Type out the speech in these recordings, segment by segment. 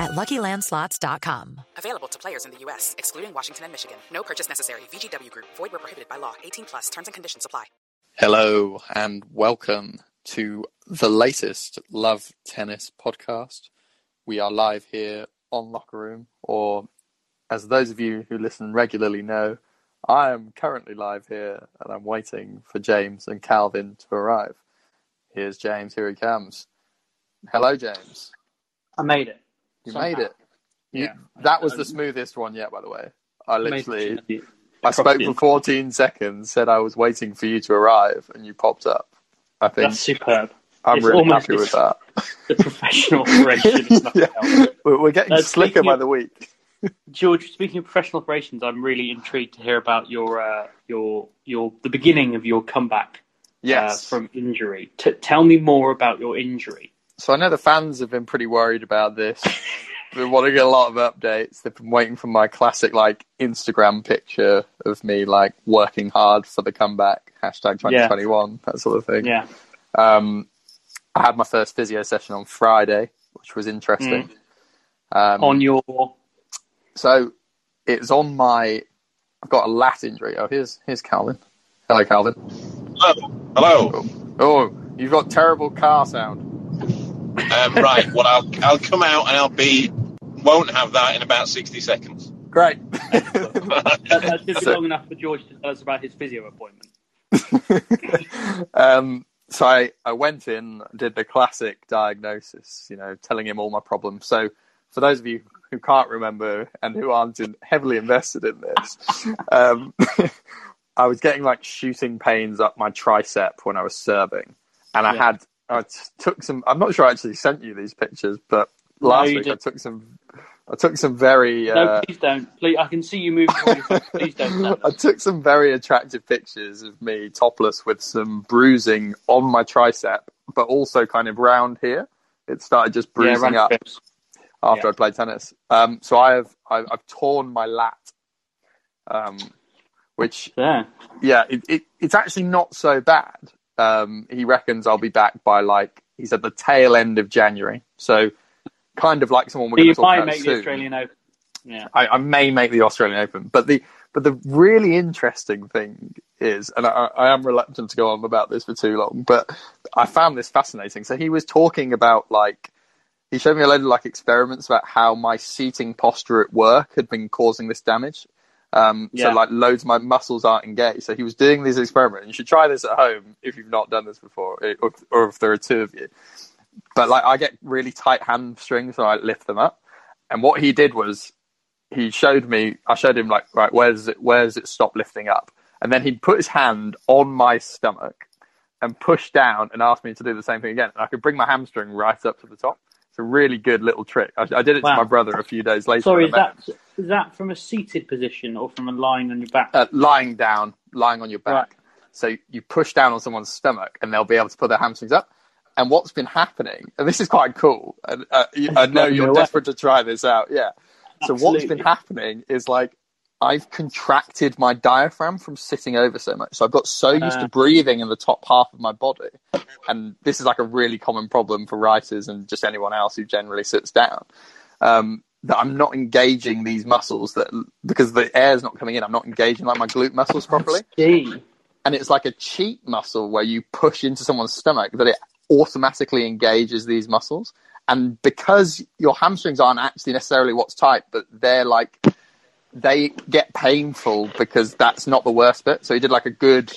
at LuckyLandSlots.com. Available to players in the U.S., excluding Washington and Michigan. No purchase necessary. VGW Group. Void where prohibited by law. 18 plus. Terms and conditions apply. Hello and welcome to the latest Love Tennis podcast. We are live here on Locker Room, or as those of you who listen regularly know, I am currently live here and I'm waiting for James and Calvin to arrive. Here's James, here he comes. Hello, James. I made it. You Somehow. made it. You, Yeah. that was the smoothest one yet, by the way. I literally, it. I spoke for 14 seconds, said I was waiting for you to arrive, and you popped up. I think That's superb. I'm it's really almost- happy with that. The professional operations. Yeah. We're, we're getting Uh, slicker by of- the week. George, speaking of professional operations, I'm really intrigued to hear about your uh, your your the beginning of your comeback Yes. uh, from injury. T- tell me more about your injury. So I know the fans have been pretty worried about this. They want to get a lot of updates. They've been waiting for my classic like Instagram picture of me like working hard for the comeback. Hashtag 2021, that sort of thing. Yeah, Um, I had my first physio session on Friday, which was interesting. Um, on your so it's on my. I've got a lat injury. Oh, here's here's Calvin. Hello, Calvin. Hello. Hello. Oh, you've got terrible car sound. Um, right. Well, I'll I'll come out and I'll be won't have that in about sixty seconds. Great. that, that's just So- long enough for George to tell us about his physio appointment. um, so I, I went in, did the classic diagnosis, you know, telling him all my problems. So for those of you who can't remember and who aren't in, heavily invested in this, um, I was getting like shooting pains up my tricep when I was serving, and I Yeah. had I took some. I'm not sure I actually sent you these pictures, but last you week I didn't. took some. I took some very. no, Uh, please don't. Please, I can see you moving. on your feet. Please don't. I took some very attractive pictures of me topless with some bruising on my tricep, but also kind of round here. It started just Yeah, bruising run up trips. after Yeah. I played tennis. Um, so I have I've, I've torn my lat, um, which Yeah. yeah, it, it, it's actually not so bad. Um, he reckons I'll be back by like he said the tail end of January. So kind of like someone we're So going to talk might about make the soon. Australian Open. Yeah. I, I may make the Australian Open, but the but the really interesting thing is, and I, I am reluctant to go on about this for too long, but I found this fascinating. So he was talking about like he showed me a load of like experiments about how my seating posture at work had been causing this damage. Um, Yeah. So like loads of my muscles aren't engaged. So he was doing these experiments. You should try this at home if you've not done this before, or, or if there are two of you. But like I get really tight hamstrings when I lift them up. And what he did was he showed me I showed him like right where does it where does it stop lifting up? And then he'd put his hand on my stomach and pushed down and asked me to do the same thing again. And I could bring my hamstring right up to the top. It's a really good little trick. I, I did it Wow. to my brother a few days later. Sorry, is that is that from a seated position or from a lying on your back? uh, lying down, lying on your back. Right. So you push down on someone's stomach, and they'll be able to put their hamstrings up. And what's been happening, and this is quite cool. And uh, you, I know you're desperate to try this out. Yeah. So what's been happening is like I've contracted my diaphragm from sitting over so much. So I've got so used Uh. to breathing in the top half of my body. And this is like a really common problem for writers and just anyone else who generally sits down. Um, that I'm not engaging these muscles that because the air's not coming in, I'm not engaging like my glute muscles properly. And it's like a cheat muscle where you push into someone's stomach that it automatically engages these muscles. And because your hamstrings aren't actually necessarily what's tight, but they're like they get painful because that's not the worst bit. So he did like a good,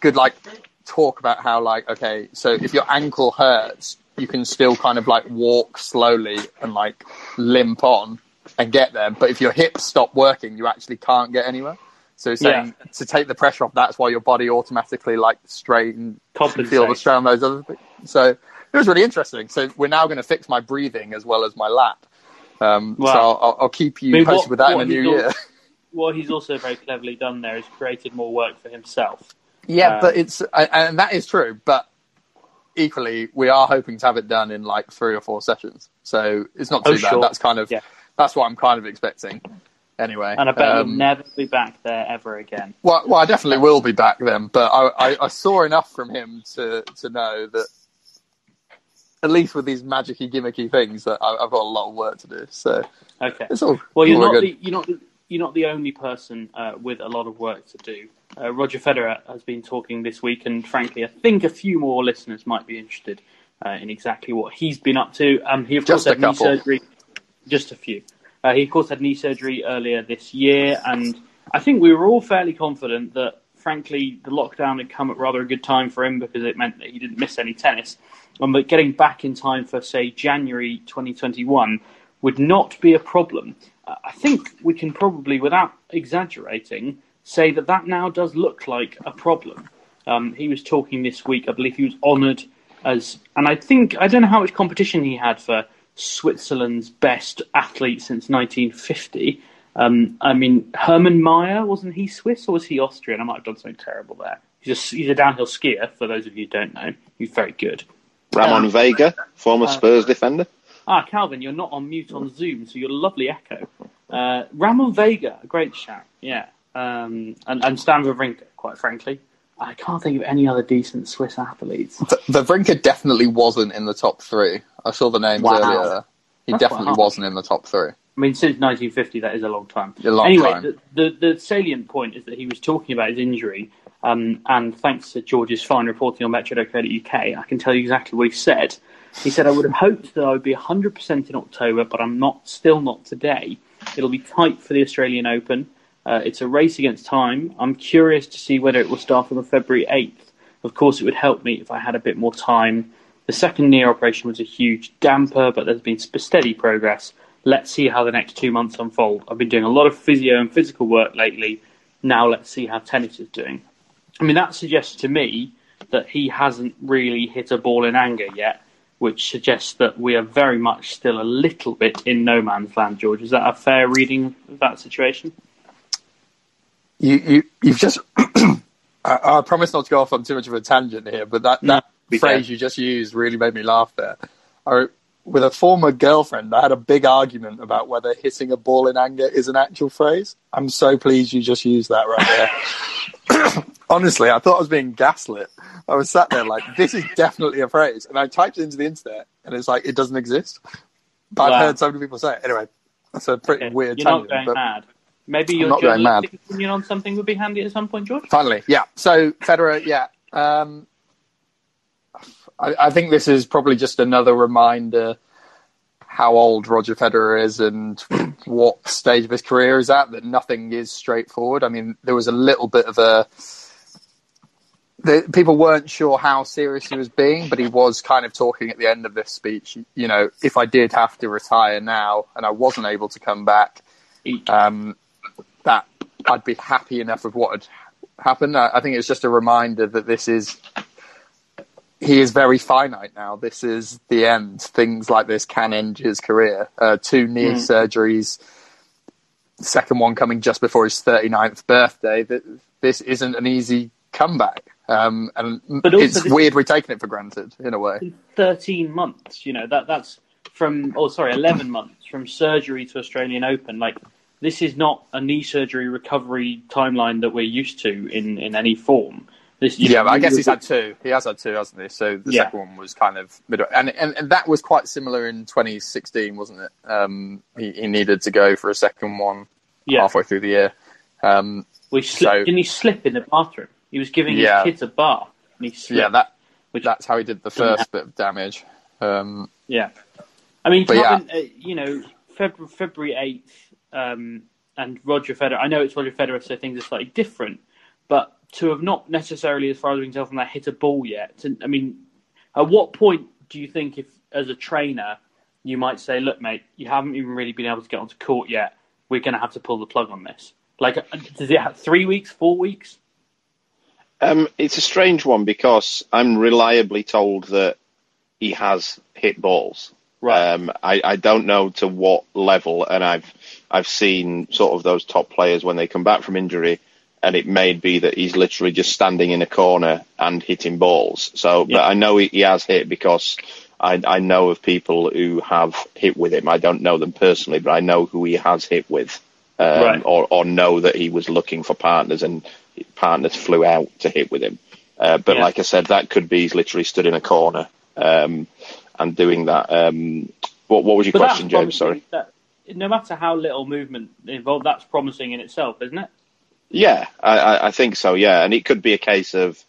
good like talk about how like okay, so if your ankle hurts, you can still kind of like walk slowly and like limp on and get there. But if your hips stop working, you actually can't get anywhere. So saying to take the pressure off, that's why your body automatically like straighten, feel the strain on those other things. So it was really interesting. So we're now going to fix my breathing as well as my lat. Um, Wow. So I'll, I'll keep you I mean, posted what- with that in the new year. what he's also very cleverly done there is created more work for himself. Yeah, Um, but it's and- and that is true. But equally, we are hoping to have it done in like three or four sessions. So it's not too Oh, bad. sure. That's kind of Yeah. that's what I'm kind of expecting. Anyway, And I bet um, you'll never be back there ever again. well, well, I definitely will be back then. But I, I, I saw enough from him to to know that at least with these magicy gimmicky things that I, I've got a lot of work to do. So Okay. it's all Well, you're all not the you're not the, you're not the only person uh, with a lot of work to do. Uh, Roger Federer has been talking this week, and frankly, I think a few more listeners might be interested uh, in exactly what he's been up to. Um, he of Just course had knee surgery, just a few. Uh, he of course had knee surgery earlier this year, and I think we were all fairly confident that, frankly, the lockdown had come at rather a good time for him because it meant that he didn't miss any tennis. Um, but getting back in time for, say, January 2021 would not be a problem. Uh, I think we can probably, without exaggerating, say that that now does look like a problem. Um, he was talking this week, I believe he was honoured as, and I think, I don't know how much competition he had for Switzerland's best athlete since 1950. Um, I mean, Hermann Maier, wasn't he Swiss or was he Austrian? I might have done something terrible there. He's a, he's a downhill skier, for those of you who don't know. He's very good. Ramon Vega, former Spurs defender. Ah, Calvin, you're not on mute on Zoom, so you're a lovely echo. Uh, Ramon Vega, a great shout, yeah. Um, and, and Stan Wawrinka, quite frankly. I can't think of any other decent Swiss athletes. Wawrinka definitely wasn't in the top three. I saw the names Wow. earlier. He That's definitely wasn't in the top three. I mean, since 1950, that is a long time. A long anyway, time. The, the, the salient point is that he was talking about his injury, um, and thanks to George's fine reporting on Metro.co.uk, I can tell you exactly what he said. He said, I would have hoped that I would be 100% in October, but I'm not, still not today. It'll be tight for the Australian Open. Uh, it's a race against time. I'm curious to see whether it will start on the February 8th. Of course, it would help me if I had a bit more time. The second knee operation was a huge damper, but there's been steady progress. Let's see how the next two months unfold. I've been doing a lot of physio and physical work lately. Now let's see how tennis is doing. I mean, that suggests to me that he hasn't really hit a ball in anger yet, which suggests that we are very much still a little bit in no man's land, George. Is that a fair reading of that situation? You, you, you've just. I, I promise not to go off on too much of a tangent here, but that, mm. that phrase fair. you just used really made me laugh there. I, with a former girlfriend, I had a big argument about whether hitting a ball in anger is an actual phrase. I'm so pleased you just used that right there. Honestly, I thought I was being gaslit. I was sat there like, this is definitely a phrase. And I typed it into the internet, and it's like, it doesn't exist. But I've heard so many people say it. Anyway, that's a pretty Okay, weird You're tangent. not going mad. Maybe your not journalistic opinion on something would be handy at some point, George. Finally, yeah. So Federer, yeah. Um, I, I think this is probably just another reminder how old Roger Federer is and what stage of his career is at. That nothing is straightforward. I mean, there was a little bit of a. The, people weren't sure how serious he was being, but he was kind of talking at the end of this speech. You know, if I did have to retire now and I wasn't able to come back, um, that I'd be happy enough with what had happened. I, I think it's just a reminder that this is he is very finite now. This is the end. Things like this can end his career. Uh, two knee surgeries, second one coming just before his 39th birthday. That this isn't an easy comeback. Um, and But also it's weird we're taking it for granted in a way. 13 months. You know that that's from oh sorry, 11 months from surgery to Australian Open. Like this is not a knee surgery recovery timeline that we're used to in, in any form. This, Yeah, know, I guess he's had two. He has had two, hasn't he? So the Yeah. second one was kind of middle, and, and and that was quite similar in 2016, wasn't it? Um, he, he needed to go for a second one Yeah. halfway through the year. Um, We slip, so- didn't he slip in the bathroom? He was giving Yeah. his kids a bath, and he slipped. yeah, that which- that's how he did the first bit of damage. Um, Yeah, I mean, But yeah. uh, you know, February February eighth, um, and Roger Federer. I know it's Roger Federer, so things are slightly different. But to have not necessarily, as far as we can tell from that, hit a ball yet. To, I mean, at what point do you think, if as a trainer, you might say, "Look, mate, you haven't even really been able to get onto court yet. We're going to have to pull the plug on this." Like, uh, does it have three weeks, four weeks? Um, it's a strange one because I'm reliably told that he has hit balls. Right. Um, I, I don't know to what level, and I've I've seen sort of those top players when they come back from injury, and it may be that he's literally just standing in a corner and hitting balls. So, Yeah. but I know he, he has hit because I, I know of people who have hit with him. I don't know them personally, but I know who he has hit with, um, Right. or or know that he was looking for partners and partners flew out to hit with him. Uh, but Yeah. like I said, that could be he's literally stood in a corner um, and doing that. Um, what what was your But question, James? Sorry. That, no matter how little movement involved, that's promising in itself, isn't it? Yeah, I, I- think so. Yeah, and it could be a case of,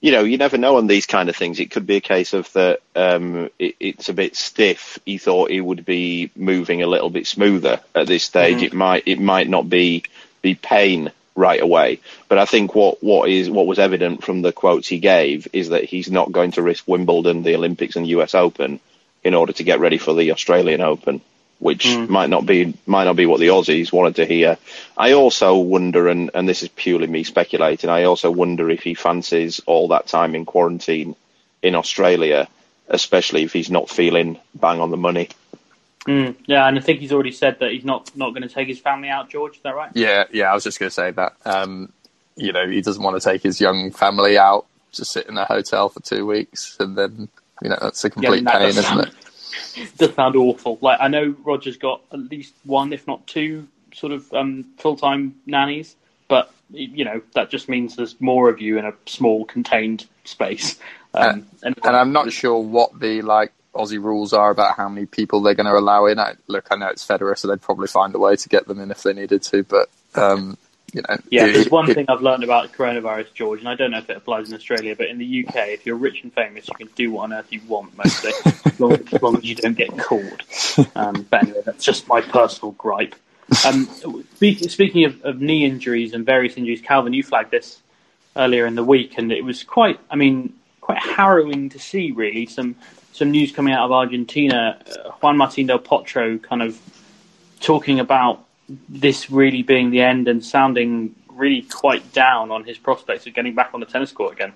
you know, you never know on these kind of things. It could be a case of that um, it, it's a bit stiff. He thought he would be moving a little bit smoother at this stage. It might it might not be be pain right away. But I think what what is what was evident from the quotes he gave is that he's not going to risk Wimbledon, the Olympics, and U.S. Open in order to get ready for the Australian Open which might not be might not be what the Aussies wanted to hear. I also wonder, and, and this is purely me speculating, I also wonder if he fancies all that time in quarantine in Australia, especially if he's not feeling bang on the money. Mm, yeah, and I think he's already said that he's not, not going to take his family out, George. Is that right? yeah, yeah. I was just going to say that. Um, you know, he doesn't want to take his young family out, just sit in a hotel for two weeks, and then you know that's a complete that pain, isn't sound- it? It does sound awful. Like I know Roger's got at least one, if not two, sort of um, full-time nannies, but you know that just means there's more of you in a small, contained space. Um, and, And I'm not sure what the like Aussie rules are about how many people they're going to allow in. I, look, I know it's Federer, so they'd probably find a way to get them in if they needed to. But um, you know, Yeah, it- there's one it- thing I've learned about coronavirus, George, and I don't know if it applies in Australia, but in the UK, if you're rich and famous, you can do what on earth you want mostly, as, long, as long as you don't get caught. Um, but anyway, that's just my personal gripe. Um, speaking, speaking of, of knee injuries and various injuries, Calvin, you flagged this earlier in the week, and it was quite, I mean, quite harrowing to see, really. Some some news coming out of Argentina. Uh, Juan Martín del Potro kind of talking about this really being the end and sounding really quite down on his prospects of getting back on the tennis court again.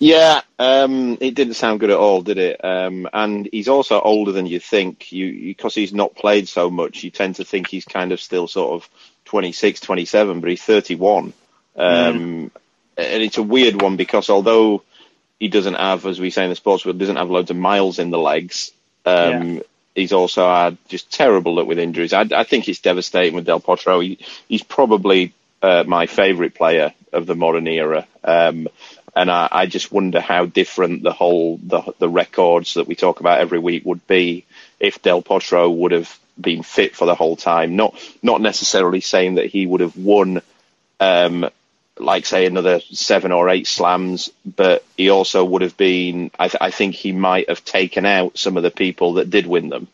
Yeah, um, it didn't sound good at all, did it? Um, and he's also older than you think. You because he's not played so much, you tend to think he's kind of still sort of 26, 27, but he's 31. Um, And it's a weird one because although he doesn't have, as we say in the sports world, doesn't have loads of miles in the legs, um, Yeah. He's also had just terrible luck with injuries. I, I think it's devastating with Del Potro. He, he's probably uh, my favourite player of the modern era. Um, and I, I just wonder how different the whole the, the records that we talk about every week would be if Del Potro would have been fit for the whole time. Not not necessarily saying that he would have won, um, like say another seven or eight slams, but he also would have been. I, th- I think he might have taken out some of the people that did win them,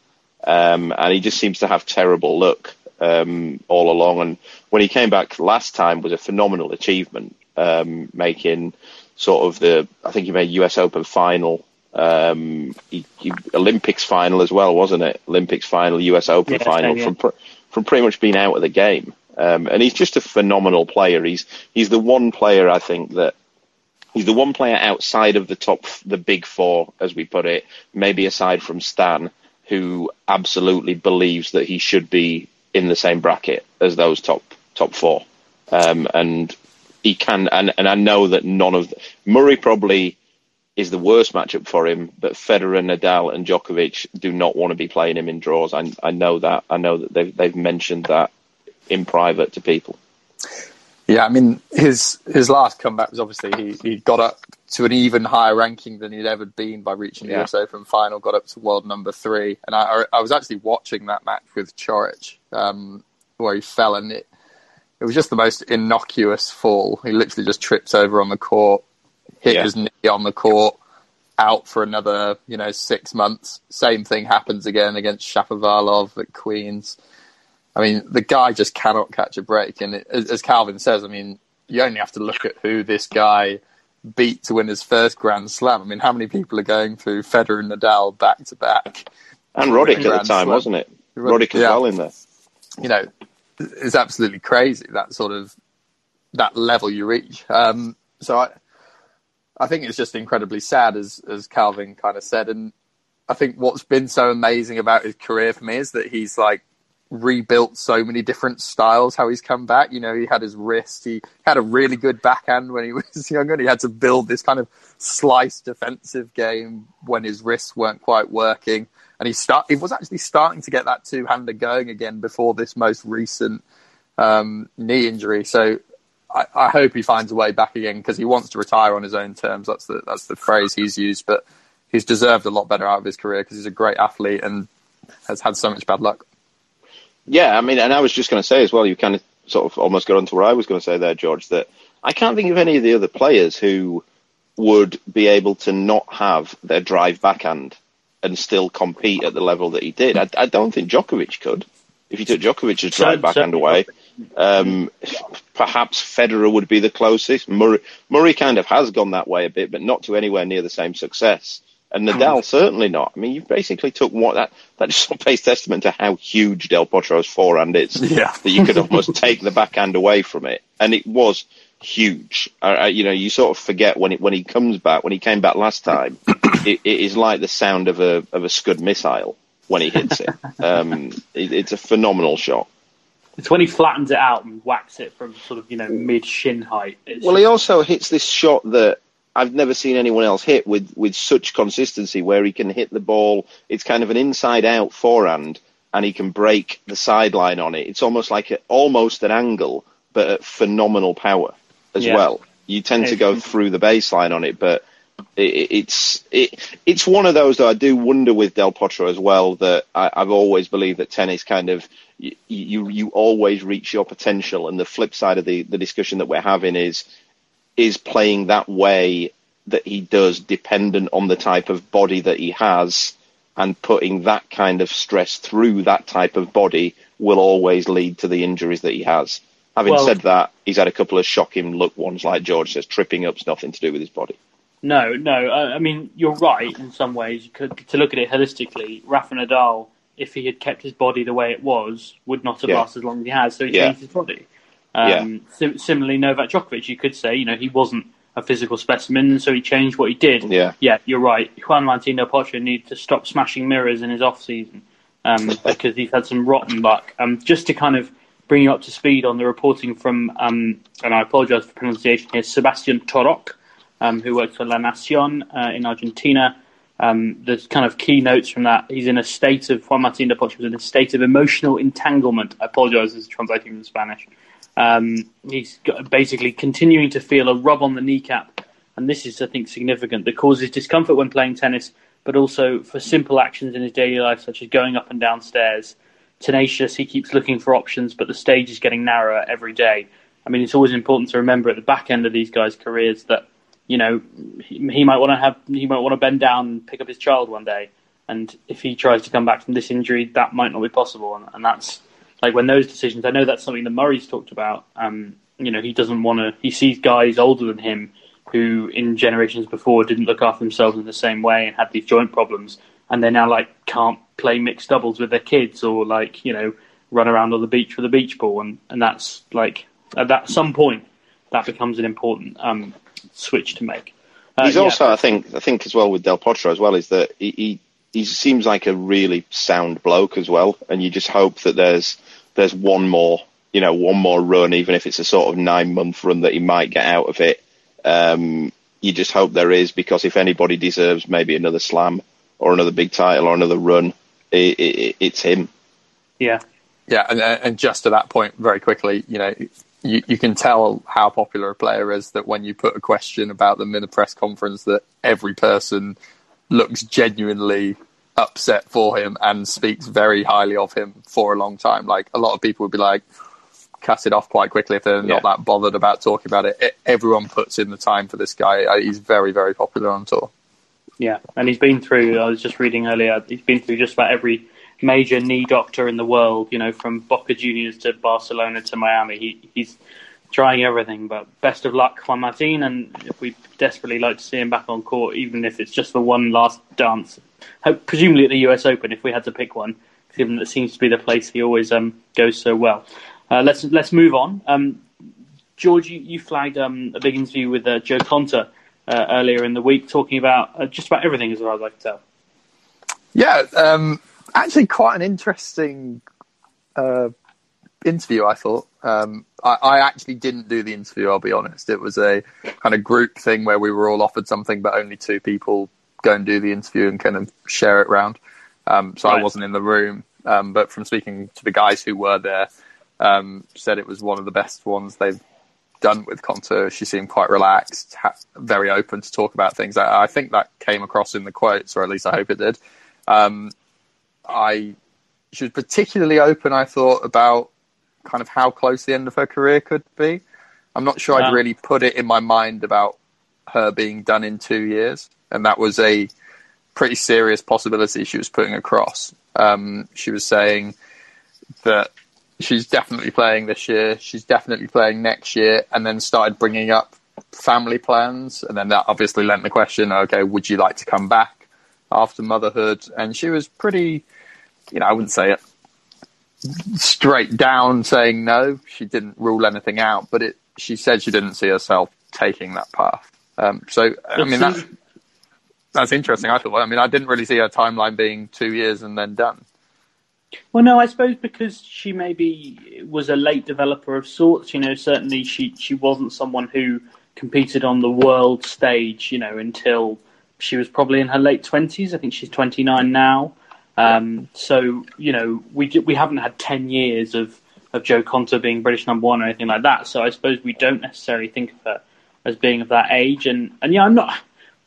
um, and he just seems to have terrible luck um, all along. And when he came back last time was a phenomenal achievement, um, making sort of the I think he made US Open final, um, he, he, Olympics final as well, wasn't it? Olympics final, US Open Yeah, final yeah. from pr- from pretty much being out of the game. Um, and he's just a phenomenal player. He's he's the one player I think that he's the one player outside of the top, the big four, as we put it, maybe aside from Stan, who absolutely believes that he should be in the same bracket as those top top four. Um, and he can, and, and I know that none of Murray probably is the worst matchup for him, but Federer, Nadal, and Djokovic do not want to be playing him in draws. I, I know that. I know that they've they've mentioned that in private to people. Yeah, I mean his his last comeback was obviously he, he got up to an even higher ranking than he'd ever been by reaching the Yeah. US Open final, got up to world number three, and I I was actually watching that match with Coric um, where he fell, and it it was just the most innocuous fall. He literally just trips over on the court, hit Yeah. his knee on the court, out for another you know six months. Same thing happens again against Shapovalov at Queens. I mean, the guy just cannot catch a break. And it, as, as Calvin says, I mean, you only have to look at who this guy beat to win his first Grand Slam. I mean, how many people are going through Federer and Nadal back to back? And Roddick at the time, Slam. wasn't it? Roddick as Yeah. well in there. You know, it's absolutely crazy that sort of that level you reach. Um, so I, I think it's just incredibly sad, as as Calvin kind of said, and I think what's been so amazing about his career for me is that he's like rebuilt so many different styles how he's come back. You know he had his wrist he had a really good backhand when he was younger and he had to build this kind of slice defensive game when his wrists weren't quite working. And he start he was actually starting to get that two-hander going again before this most recent um, knee injury. So I, I hope he finds a way back again because he wants to retire on his own terms. That's the that's the phrase he's used but he's deserved a lot better out of his career because he's a great athlete and has had so much bad luck Yeah, I mean, and I was just going to say as well, you kind of sort of almost got onto what I was going to say there, George, that I can't think of any of the other players who would be able to not have their drive backhand and still compete at the level that he did. I, I don't think Djokovic could. If you took Djokovic's drive backhand away, um, perhaps Federer would be the closest. Murray, Murray kind of has gone that way a bit, but not to anywhere near the same success. And Nadal certainly not. I mean, you basically took what that that just pays testament to how huge Del Potro's forehand is. Yeah. that you could almost take the backhand away from it, and it was huge. Uh, uh, you know, you sort of forget when it when he comes back. When he came back last time, it, it is like the sound of a of a Scud missile when he hits it. Um, it it's a phenomenal shot. It's when he flattens it out and whacks it from sort of you know mid shin height. It's Well, he also hits this shot that I've never seen anyone else hit with, with such consistency, where he can hit the ball. It's kind of an inside out forehand, and he can break the sideline on it. It's almost like a, almost an angle, but at phenomenal power as Yeah. well. You tend to go through the baseline on it, but it, it- it's it, it's one of those that I do wonder with Del Potro as well. That I, I've always believed that tennis kind of you, you you always reach your potential, and the flip side of the the discussion that we're having is is playing that way that he does dependent on the type of body that he has and putting that kind of stress through that type of body will always lead to the injuries that he has. Having Well- said that, he's had a couple of shocking look ones, like George says, tripping up's nothing to do with his body. No, no. I mean, you're right in some ways. You could to look at it holistically. Rafa Nadal, if he had kept his body the way it was, would not have Yeah. lasted as long as he has. So he Yeah. changed his body. Um, sim- similarly, Novak Djokovic, you could say, you know, he wasn't a physical specimen, and so he changed what he did. Yeah. yeah, you're right. Juan Martín del Potro needs to stop smashing mirrors in his off season um, because he's had some rotten luck. Um, just to kind of bring you up to speed on the reporting from, um, and I apologise for pronunciation here, Sebastian Torok, um, who works for La Nacion uh, in Argentina. Um, there's kind of key notes from that. He's in a state of Juan Martín del Potro was in a state of emotional entanglement. I apologise, as translating from Spanish. Um, he's got, basically continuing to feel a rub on the kneecap, and this is, I think, significant. That causes discomfort when playing tennis, but also for simple actions in his daily life, such as going up and down stairs. Tenacious, he keeps looking for options, but the stage is getting narrower every day. I mean, it's always important to remember at the back end of these guys' careers that you know he, he might want to have he might want to bend down and pick up his child one day, and if he tries to come back from this injury, that might not be possible, and, and that's like when those decisions. I know that's something that Murray's talked about. Um, you know, he doesn't want to. He sees guys older than him who, in generations before, didn't look after themselves in the same way and had these joint problems, and they now like can't play mixed doubles with their kids or like you know run around on the beach with a beach ball, and and that's like at that some point that becomes an important um, switch to make. Uh, He's yeah. also, I think, I think as well with Del Potro as well is that he, he he seems like a really sound bloke as well, and you just hope that there's there's one more, you know, one more run, even if it's a sort of nine month run that he might get out of it. Um, you just hope there is because if anybody deserves maybe another slam or another big title or another run, it, it, it's him. Yeah, Yeah, and, and just to that point, very quickly, you know, you, you can tell how popular a player is that when you put a question about them in a press conference, that every person looks genuinely upset for him and speaks very highly of him for a long time. Like a lot of people would be like, cut it off quite quickly if they're not that bothered about talking about it. E- Everyone puts in the time for this guy. Uh, He's very, very popular on tour. Yeah, and he's been through. I was just reading earlier. He's been through just about every major knee doctor in the world. You know, from Boca Juniors to Barcelona to Miami. He, he's trying everything. But best of luck, Juan Martin. And we desperately like to see him back on court, even if it's just for one last dance. Hope, presumably at the U.S. Open, if we had to pick one, given that seems to be the place he always um, goes so well. Uh, let's let's move on. Um, George, you, you flagged um, a big interview with uh, Jo Konta uh, earlier in the week, talking about uh, just about everything, as far as I can tell. Yeah, um, actually, quite an interesting uh, interview. I thought. Um, I, I actually didn't do the interview. I'll be honest. It was a kind of group thing where we were all offered something, but only two people go and do the interview and kind of share it round. Um, so I wasn't in the room, um, but from speaking to the guys who were there, um, said it was one of the best ones they've done with Konta. She seemed quite relaxed, ha- very open to talk about things. I, I think that came across in the quotes, or at least I hope it did. Um, I she was particularly open. I thought about kind of how close the end of her career could be. I'm not sure Yeah. I'd really put it in my mind about her being done in two years, and that was a pretty serious possibility she was putting across. Um, she was saying that she's definitely playing this year, she's definitely playing next year, and then started bringing up family plans, and then that obviously lent the question, okay, would you like to come back after motherhood? And she was pretty, you know, I wouldn't say it straight down saying no. She didn't rule anything out, but it. She said she didn't see herself taking that path. Um, so I mean that's that's interesting. I thought. I mean, I didn't really see her timeline being two years and then done. Well, no, I suppose because she maybe was a late developer of sorts. You know, certainly she she wasn't someone who competed on the world stage. You know, until she was probably in her late twenties. I think she's twenty nine now. Um, so you know, we we haven't had ten years of of Jo Konta being British number one or anything like that. So I suppose we don't necessarily think of her as being of that age. And and yeah, I'm not.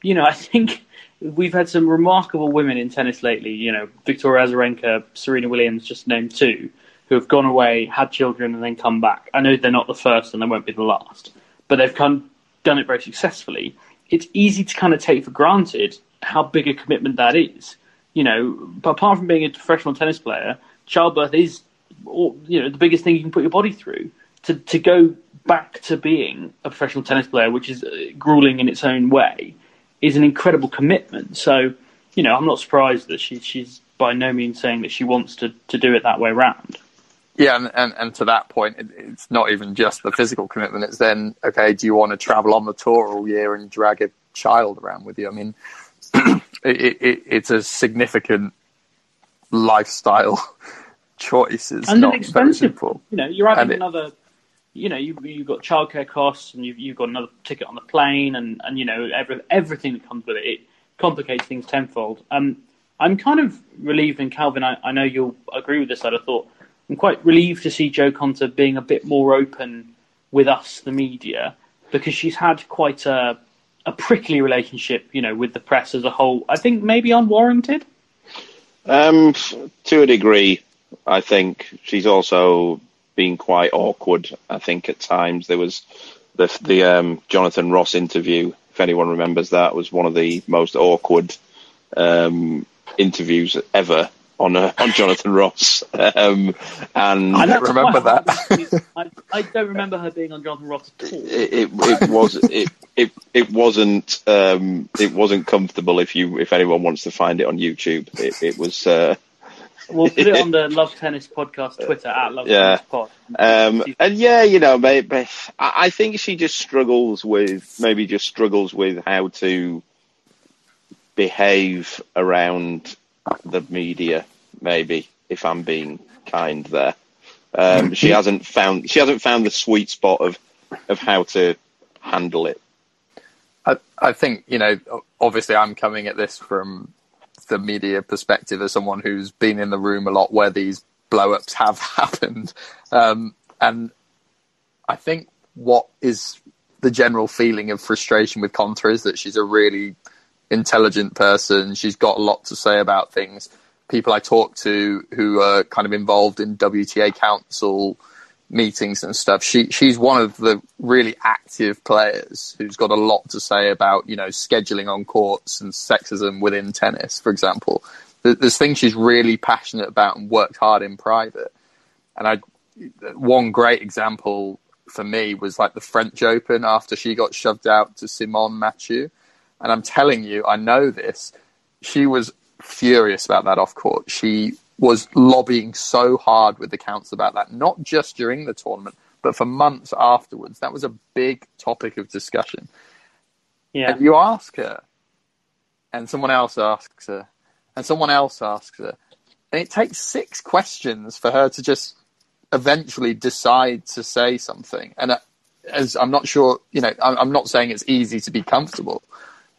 You know, I think we've had some remarkable women in tennis lately. You know, Victoria Azarenka, Serena Williams, just named two, who have gone away, had children, and then come back. I know they're not the first and they won't be the last, but they've come, done it very successfully. It's easy to kind of take for granted how big a commitment that is. You know, apart from being a professional tennis player, childbirth is, you know, the biggest thing you can put your body through. To to go back to being a professional tennis player, which is uh, grueling in its own way, is an incredible commitment. So, you know, I'm not surprised that she, she's by no means saying that she wants to, to do it that way round. Yeah, and, and, and to that point, it, it's not even just the physical commitment. It's then, okay, do you want to travel on the tour all year and drag a child around with you? I mean, it, it, it's a significant lifestyle choice. It's and not then very simple. You know, you're adding it, another. You know, you, you've got childcare costs, and you've, you've got another ticket on the plane, and, and you know every, everything that comes with it. It complicates things tenfold. Um, I'm kind of relieved, and Calvin, I, I know you'll agree with this. I'd have thought I'm quite relieved to see Jo Konta being a bit more open with us, the media, because she's had quite a a prickly relationship, you know, with the press as a whole. I think maybe unwarranted. Um, to a degree, I think she's also been quite awkward. I think at times there was the the um, Jonathan Ross interview. If anyone remembers that, was one of the most awkward um, interviews ever on uh, on Jonathan Ross. Um, and I don't remember that. I, I don't remember her being on Jonathan Ross at all. it, it, it was it, it it wasn't um, it wasn't comfortable. If you if anyone wants to find it on YouTube, it, it was. Uh, We'll put it on the Love Tennis podcast Twitter at Love Yeah. Tennis Pod. Um, and yeah, you know, maybe, I I think she just struggles with maybe just struggles with how to behave around the media. Maybe if I'm being kind there, um, she hasn't found she hasn't found the sweet spot of of how to handle it. I, I think you know. Obviously, I'm coming at this from the media perspective as someone who's been in the room a lot where these blow ups have happened. Um, and I think what is the general feeling of frustration with Konta is that she's a really intelligent person. She's got a lot to say about things. People I talk to who are kind of involved in WTA council meetings and stuff. She she's one of the really active players who's got a lot to say about you know scheduling on courts and sexism within tennis, for example. There's things she's really passionate about and worked hard in private. And I one great example for me was like the French Open after she got shoved out to Simonne Mathieu. And I'm telling you, I know this. She was furious about that off court. She was lobbying so hard with the council about that, not just during the tournament, but for months afterwards. That was a big topic of discussion. Yeah. And you ask her, and someone else asks her, and someone else asks her. And it takes six questions for her to just eventually decide to say something. And uh, as I'm not sure, you know, I'm not saying it's easy to be comfortable,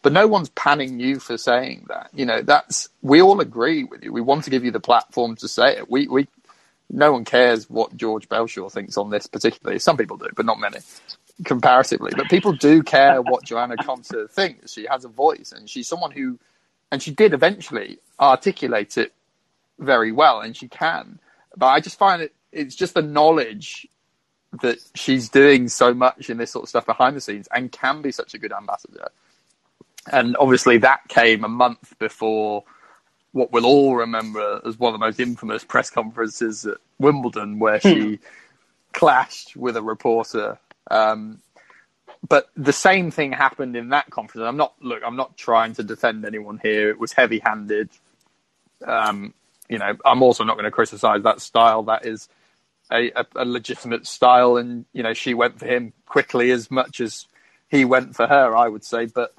but no one's panning you for saying that. You know, that's we all agree with you. We want to give you the platform to say it. We we no one cares what George Bellshaw thinks on this particularly. Some people do, but not many comparatively. But people do care what Joanna Konta thinks. She has a voice, and she's someone who, and she did eventually articulate it very well, and she can. But I just find it it's just the knowledge that she's doing so much in this sort of stuff behind the scenes and can be such a good ambassador. And obviously, that came a month before what we'll all remember as one of the most infamous press conferences at Wimbledon, where she hmm. clashed with a reporter. Um, but the same thing happened in that conference. I'm not look. I'm not trying to defend anyone here. It was heavy-handed. Um, you know, I'm also not going to criticize that style. That is a, a, a, legitimate style, and you know she went for him quickly as much as he went for her. I would say, but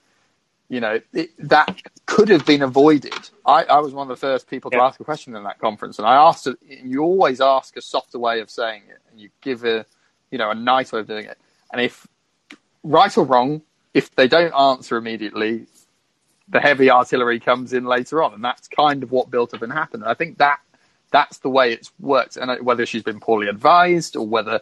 you know it, that could have been avoided. I, I, was one of the first people to yeah. ask a question in that conference, and I asked. You always ask a softer way of saying it, and you give a you know a nice way of doing it. And if right or wrong, if they don't answer immediately, the heavy artillery comes in later on, and that's kind of what built up and happened. And I think that that's the way it's worked. And whether she's been poorly advised or whether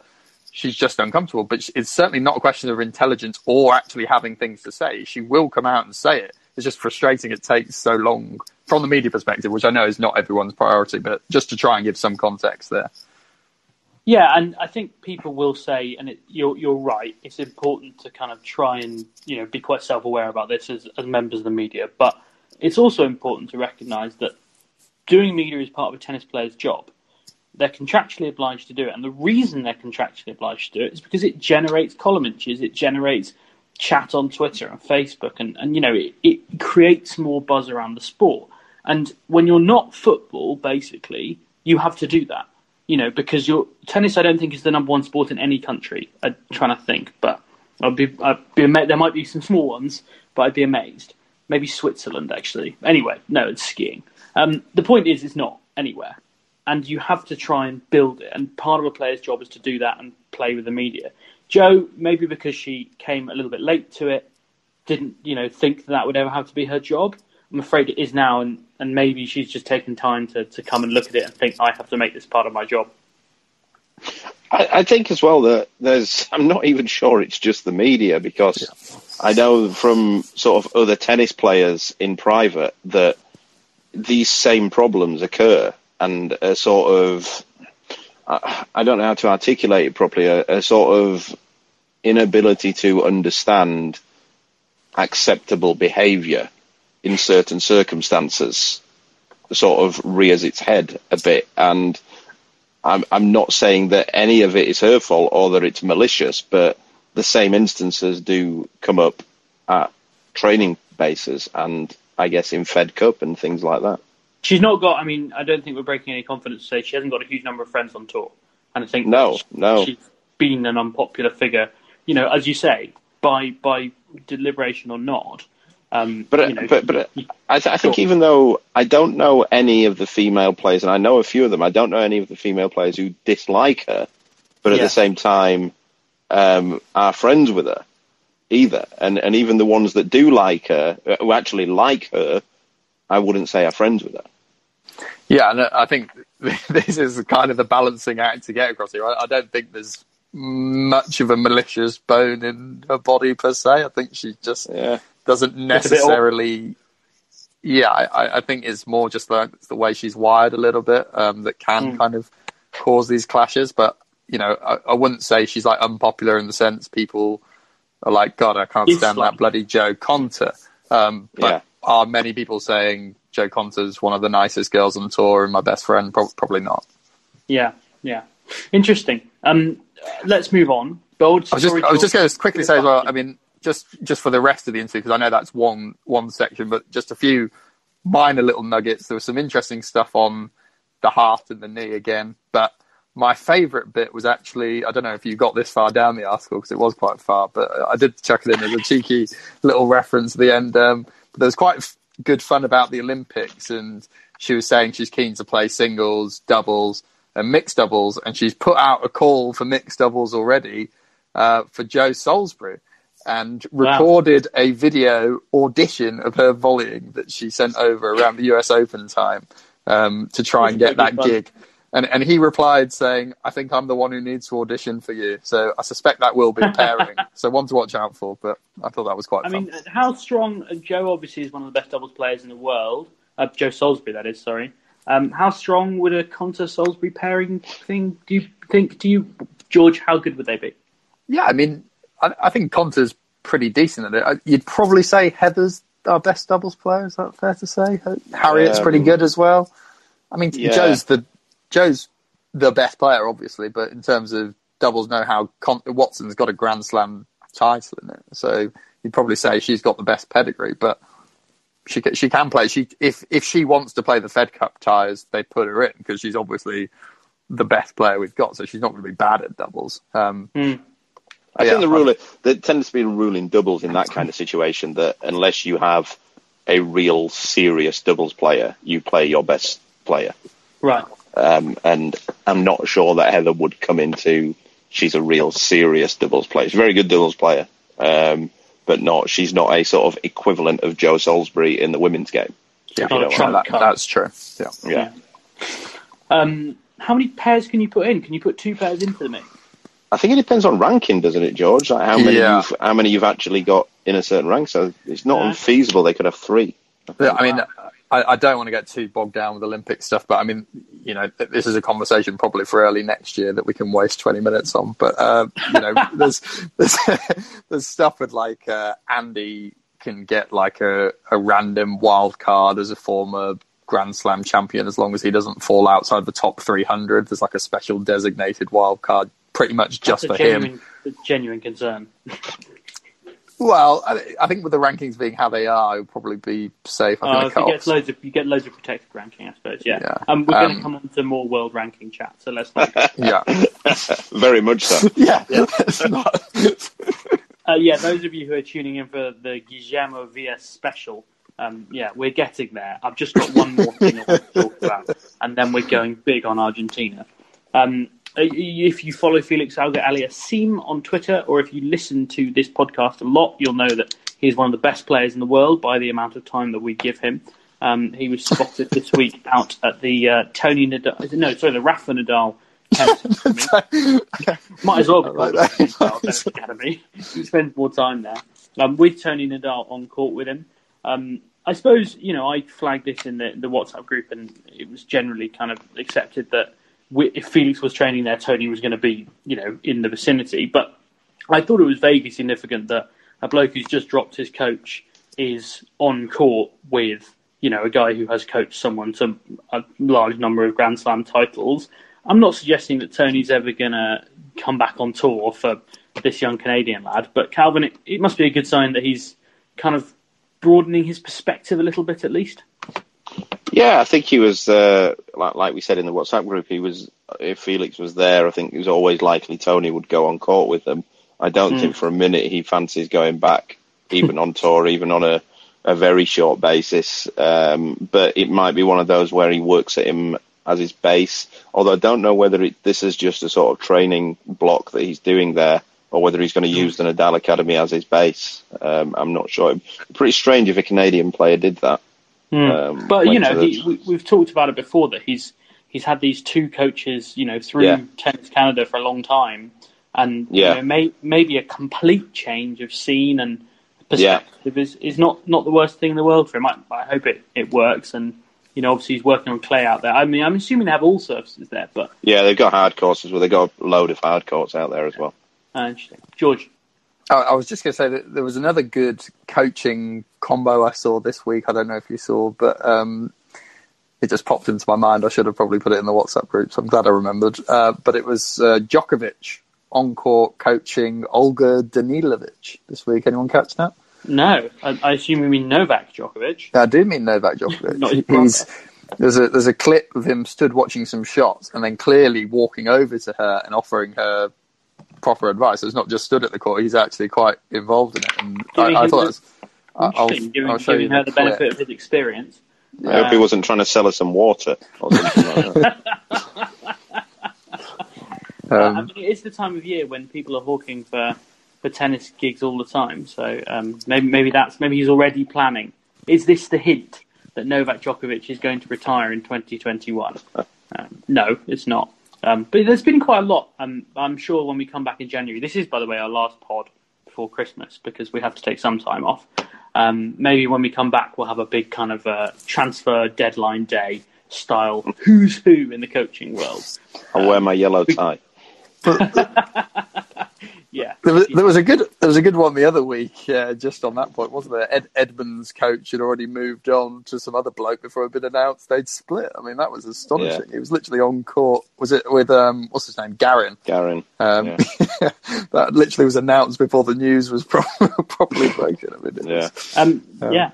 she's just uncomfortable, but it's certainly not a question of intelligence or actually having things to say. She will come out and say it. It's just frustrating it takes so long from the media perspective, which I know is not everyone's priority, but just to try and give some context there. Yeah, and I think people will say, and it, you're you're right. It's important to kind of try and you know be quite self-aware about this as, as members of the media, but it's also important to recognise that doing media is part of a tennis player's job. They're contractually obliged to do it, and the reason they're contractually obliged to do it is because it generates column inches, it generates chat on Twitter and Facebook, and, and you know it, it creates more buzz around the sport. And when you're not football, basically, you have to do that. You know, because your tennis, I don't think is the number one sport in any country. I'm trying to think, but I'd be, I'd be amazed. there might be some small ones, but I'd be amazed. Maybe Switzerland, actually. Anyway, no, it's skiing. Um, the point is, it's not anywhere, and you have to try and build it. And part of a player's job is to do that and play with the media. Joe, maybe because she came a little bit late to it, didn't you know think that, that would ever have to be her job. I'm afraid it is now, and, and maybe she's just taken time to, to come and look at it and think I have to make this part of my job. I, I think as well that there's I'm not even sure it's just the media because yeah. I know from sort of other tennis players in private that these same problems occur and a sort of I don't know how to articulate it properly a, a sort of inability to understand acceptable behaviour in certain circumstances sort of rears its head a bit and I'm, I'm not saying that any of it is her fault or that it's malicious but the same instances do come up at training bases and I guess in Fed Cup and things like that. She's not got. I mean, I don't think we're breaking any confidence to say she hasn't got a huge number of friends on tour, and I think no, she, no, she's been an unpopular figure. You know, as you say, by by deliberation or not. Um, but, you know, but but I, th- I think even though I don't know any of the female players, and I know a few of them, I don't know any of the female players who dislike her, but at yeah. the same time um, are friends with her either. And and even the ones that do like her, who actually like her, I wouldn't say are friends with her. Yeah, and I think this is kind of the balancing act to get across here. I, I don't think there's much of a malicious bone in her body per se. I think she just Yeah. doesn't It's a bit necessarily. Yeah, I, I think it's more just the, the way she's wired a little bit um, that can Mm. kind of cause these clashes. But you know, I, I wouldn't say she's like unpopular in the sense people are like, God, I can't stand that bloody Jo Konta. Um, but Yeah. are many people saying Jo Konta's one of the nicest girls on tour and my best friend? Pro- probably not. Yeah, yeah. Interesting. Um, let's move on. Bold I was just, story I was just going to quickly say as well. I mean, just just for the rest of the interview, because I know that's one one section, but just a few minor little nuggets. There was some interesting stuff on the heart and the knee again, but my favourite bit was actually I don't know if you got this far down the article because it was quite far, but I did chuck it in as a cheeky little reference at the end. Um, but there was quite good fun about the Olympics, and she was saying she's keen to play singles, doubles, and mixed doubles, and she's put out a call for mixed doubles already uh, for Joe Salisbury and Wow. recorded a video audition of her volleying that she sent over around the US Open time um, to try and get that fun. gig. And, and he replied saying, I think I'm the one who needs to audition for you. So I suspect that will be a pairing. so one to watch out for, but I thought that was quite I fun. mean, how strong? uh, Joe obviously is one of the best doubles players in the world. Uh, Joe Salisbury, that is. Sorry. Um, how strong would a Konta Salisbury pairing thing? Do you think? Do you, George? How good would they be? yeah, I mean, I, I think Konta's pretty decent at it. I- You'd probably say Heather's our best doubles player. Is that fair to say? Harriet's Um, pretty good as well. I mean, yeah. Joe's the Joe's the best player, obviously, but in terms of doubles know-how, Con- Watson's got a Grand Slam title in it, so you'd probably say she's got the best pedigree. But she ca- she can play. She if if she wants to play the Fed Cup ties, they put her in because she's obviously the best player we've got. So she's not going to be bad at doubles. Um, I Yeah, think the rule there tends to be a rule in doubles in that kind of situation that unless you have a real serious doubles player, you play your best player. Right. Um, and I'm not sure that Heather would come into. She's a real serious doubles player. She's a very good doubles player, um, but not. She's not a sort of equivalent of Joe Salisbury in the women's game. yeah, Oh, You know, that- that's true. Yeah. yeah. Um, how many pairs can you put in? Can you put two pairs into the mix? I think it depends on ranking, doesn't it, George? Like how many Yeah. you've how many you've actually got in a certain rank. So it's not Yeah. unfeasible. They could have three. Yeah, I mean, I, I don't want to get too bogged down with Olympic stuff, but I mean, you know, this is a conversation probably for early next year that we can waste 20 minutes on. But, uh, you know, there's, there's, there's stuff with like, uh, Andy can get like a, a random wild card as a former Grand Slam champion as long as he doesn't fall outside the top 300. There's like a special designated wild card pretty much just That's for him. genuine, a genuine concern. Well, I, I think with the rankings being how they are, it would probably be safe. I Uh, think if the you get loads of you get loads of protected ranking, I suppose. Yeah. Yeah. Um, we're going Um, to come on to more world ranking chat, so let's not. yeah. Very much so. yeah. It's not- Uh, yeah, those of you who are tuning in for the Guillermo Vilas special, um, yeah, we're getting there. I've just got one more thing I want to talk about, and then we're going big on Argentina. Um, if you follow Felix Auger Aliassime on Twitter, or if you listen to this podcast a lot, you'll know that he's one of the best players in the world by the amount of time that we give him. Um, he was spotted this week out at the uh, Tony Nadal, no, sorry, the Rafa Nadal. Might as well be called like. Nadal Academy. He spends more time there um, with Tony Nadal on court with him. Um, I suppose you know I flagged this in the, the WhatsApp group, and it was generally kind of accepted that if Felix was training there, Tony was going to be you know in the vicinity. But I thought it was vaguely significant that a bloke who's just dropped his coach is on court with you know a guy who has coached someone to a large number of Grand Slam titles. I'm not suggesting that Tony's ever going to come back on tour for this young Canadian lad, but Calvin, it, it must be a good sign that he's kind of broadening his perspective a little bit at least. Yeah, I think he was uh, like, like we said in the WhatsApp group. He was if Felix was there, I think it was always likely Tony would go on court with them. I don't think for a minute he fancies going back, even on tour, even on a, a very short basis. Um, but it might be one of those where he works at him as his base. Although I don't know whether it, this is just a sort of training block that he's doing there, or whether he's going to use the Nadal Academy as his base. Um, I'm not sure. Pretty strange if a Canadian player did that. Um, But you know, the- he, we, we've talked about it before that he's he's had these two coaches, you know, through Yeah. Tennis Canada for a long time, and Yeah. you know, may, maybe a complete change of scene and perspective is, is not, not the worst thing in the world for him. I, I hope it, it works, and you know, obviously he's working on clay out there. I mean, I'm assuming they have all surfaces there, but Yeah, they've got hard courts as well. They've got a load of hard courts out there as well. uh, interesting. George, I, I was just going to say that there was another good coaching combo I saw this week. I don't know if you saw, but um, it just popped into my mind. I should have probably put it in the WhatsApp group, so I'm glad I remembered. Uh, but it was uh, Djokovic on court coaching Olga Danilovic this week. Anyone catch that? no, I, I assume you mean Novak Djokovic. I do mean Novak Djokovic. Not his He's, there's a there's a clip of him stood watching some shots and then clearly walking over to her and offering her proper advice. So it's not just stood at the court; he's actually quite involved in it. And Giving I, I thought the- it was, I- I'll, Interesting, giving, I'll show giving you her the clip. benefit of his experience. I hope he wasn't trying to sell her some water or something like that. Uh, I Um, mean, it's the time of year when people are hawking for, for tennis gigs all the time. So um, maybe maybe that's maybe he's already planning. Is this the hint that Novak Djokovic is going to retire in 2021? Um, no, it's not. Um, but there's been quite a lot. Um, I'm sure when we come back in January, this is by the way our last pod before Christmas because we have to take some time off. Um, maybe when we come back, we'll have a big kind of uh, transfer deadline day style who's who in the coaching world. I'll wear my yellow tie. Yeah. There was, there was a good there was a good one the other week. Uh, just on that point, wasn't there? Ed Edmund's coach had already moved on to some other bloke before it had been announced they'd split. I mean, that was astonishing. He was literally on court. Was it with um what's his name, Garin? Garin. Um, Yeah. that literally was announced before the news was pro- properly broken. I mean, Yeah. was- Um, Um, yeah.